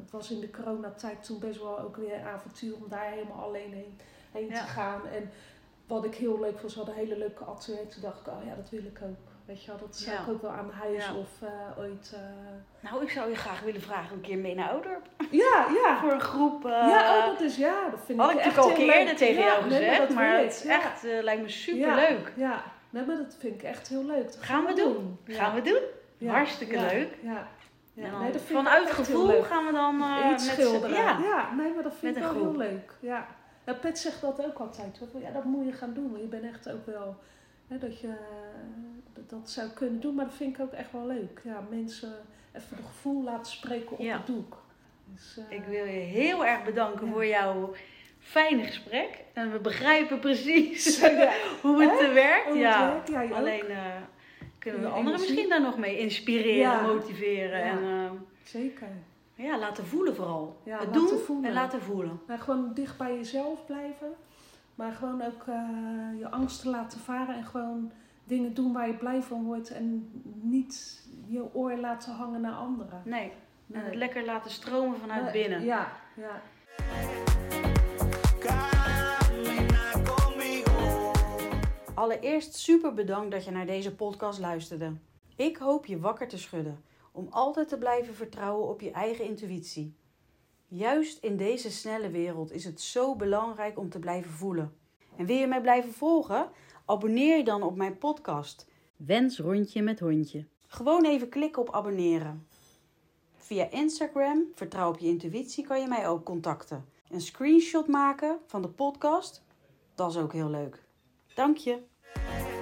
het was in de coronatijd toen best wel ook weer een avontuur om daar helemaal alleen heen, heen Ja. te gaan. En wat ik heel leuk vond, ze hadden hele leuke atelier. Toen dacht ik, oh ja, dat wil ik ook. Weet je wel, dat zou Ja. ik ook wel aan huis Ja. of eh, ooit... eh, Nou, ik zou je graag willen vragen een keer mee naar Oudorp. Ja, ja. *laughs* Voor een groep. eh, ja, oh, dat is ja, dat vind had ik ik echt natuurlijk al een keer eerder tegen jou nee, gezegd. dat maar het ik, echt, lijkt me super leuk. Ja, nee, maar dat vind ik echt heel leuk. Dat Gaan we doen. Gaan we doen. Hartstikke leuk. Ja. ja. Dan nee, dat vind ik vanuit heel gevoel gaan we dan eh, Iets met schilderen. Ja. Ja. nee, maar dat vind Met ik wel heel leuk. Ja. Ja, Pet zegt dat ook altijd. hoor. Ja, dat moet je gaan doen. Want je bent echt ook wel... Hè, dat je eh, dat, dat zou kunnen doen. Maar dat vind ik ook echt wel leuk. Ja, mensen even het gevoel laten spreken op Ja. het doek. Dus, eh, Ik wil je heel erg bedanken Ja. voor jouw fijne gesprek. En we begrijpen precies *laughs* ja, *laughs* hoe het werkt. hoe het ja. werkt. Alleen eh, kunnen we anderen misschien daar nog mee inspireren, motiveren. En Zeker. Ja, laten voelen vooral. Ja, het laten doen voelen. en laten voelen. Maar gewoon dicht bij jezelf blijven. Maar gewoon ook eh, je angsten laten varen. En gewoon dingen doen waar je blij van wordt. En niet je oor laten hangen naar anderen. Nee. En het lekker laten stromen vanuit Nee, binnen. Ja, ja. Allereerst super bedankt dat je naar deze podcast luisterde. Ik hoop je wakker te schudden om altijd te blijven vertrouwen op je eigen intuïtie. Juist in deze snelle wereld is het zo belangrijk om te blijven voelen. En wil je mij blijven volgen? Abonneer je dan op mijn podcast. Wens rondje met hondje. Gewoon even klikken op abonneren. Via Instagram, vertrouw op je intuïtie, kan je mij ook contacten. Een screenshot maken van de podcast, dat is ook heel leuk. Dank je.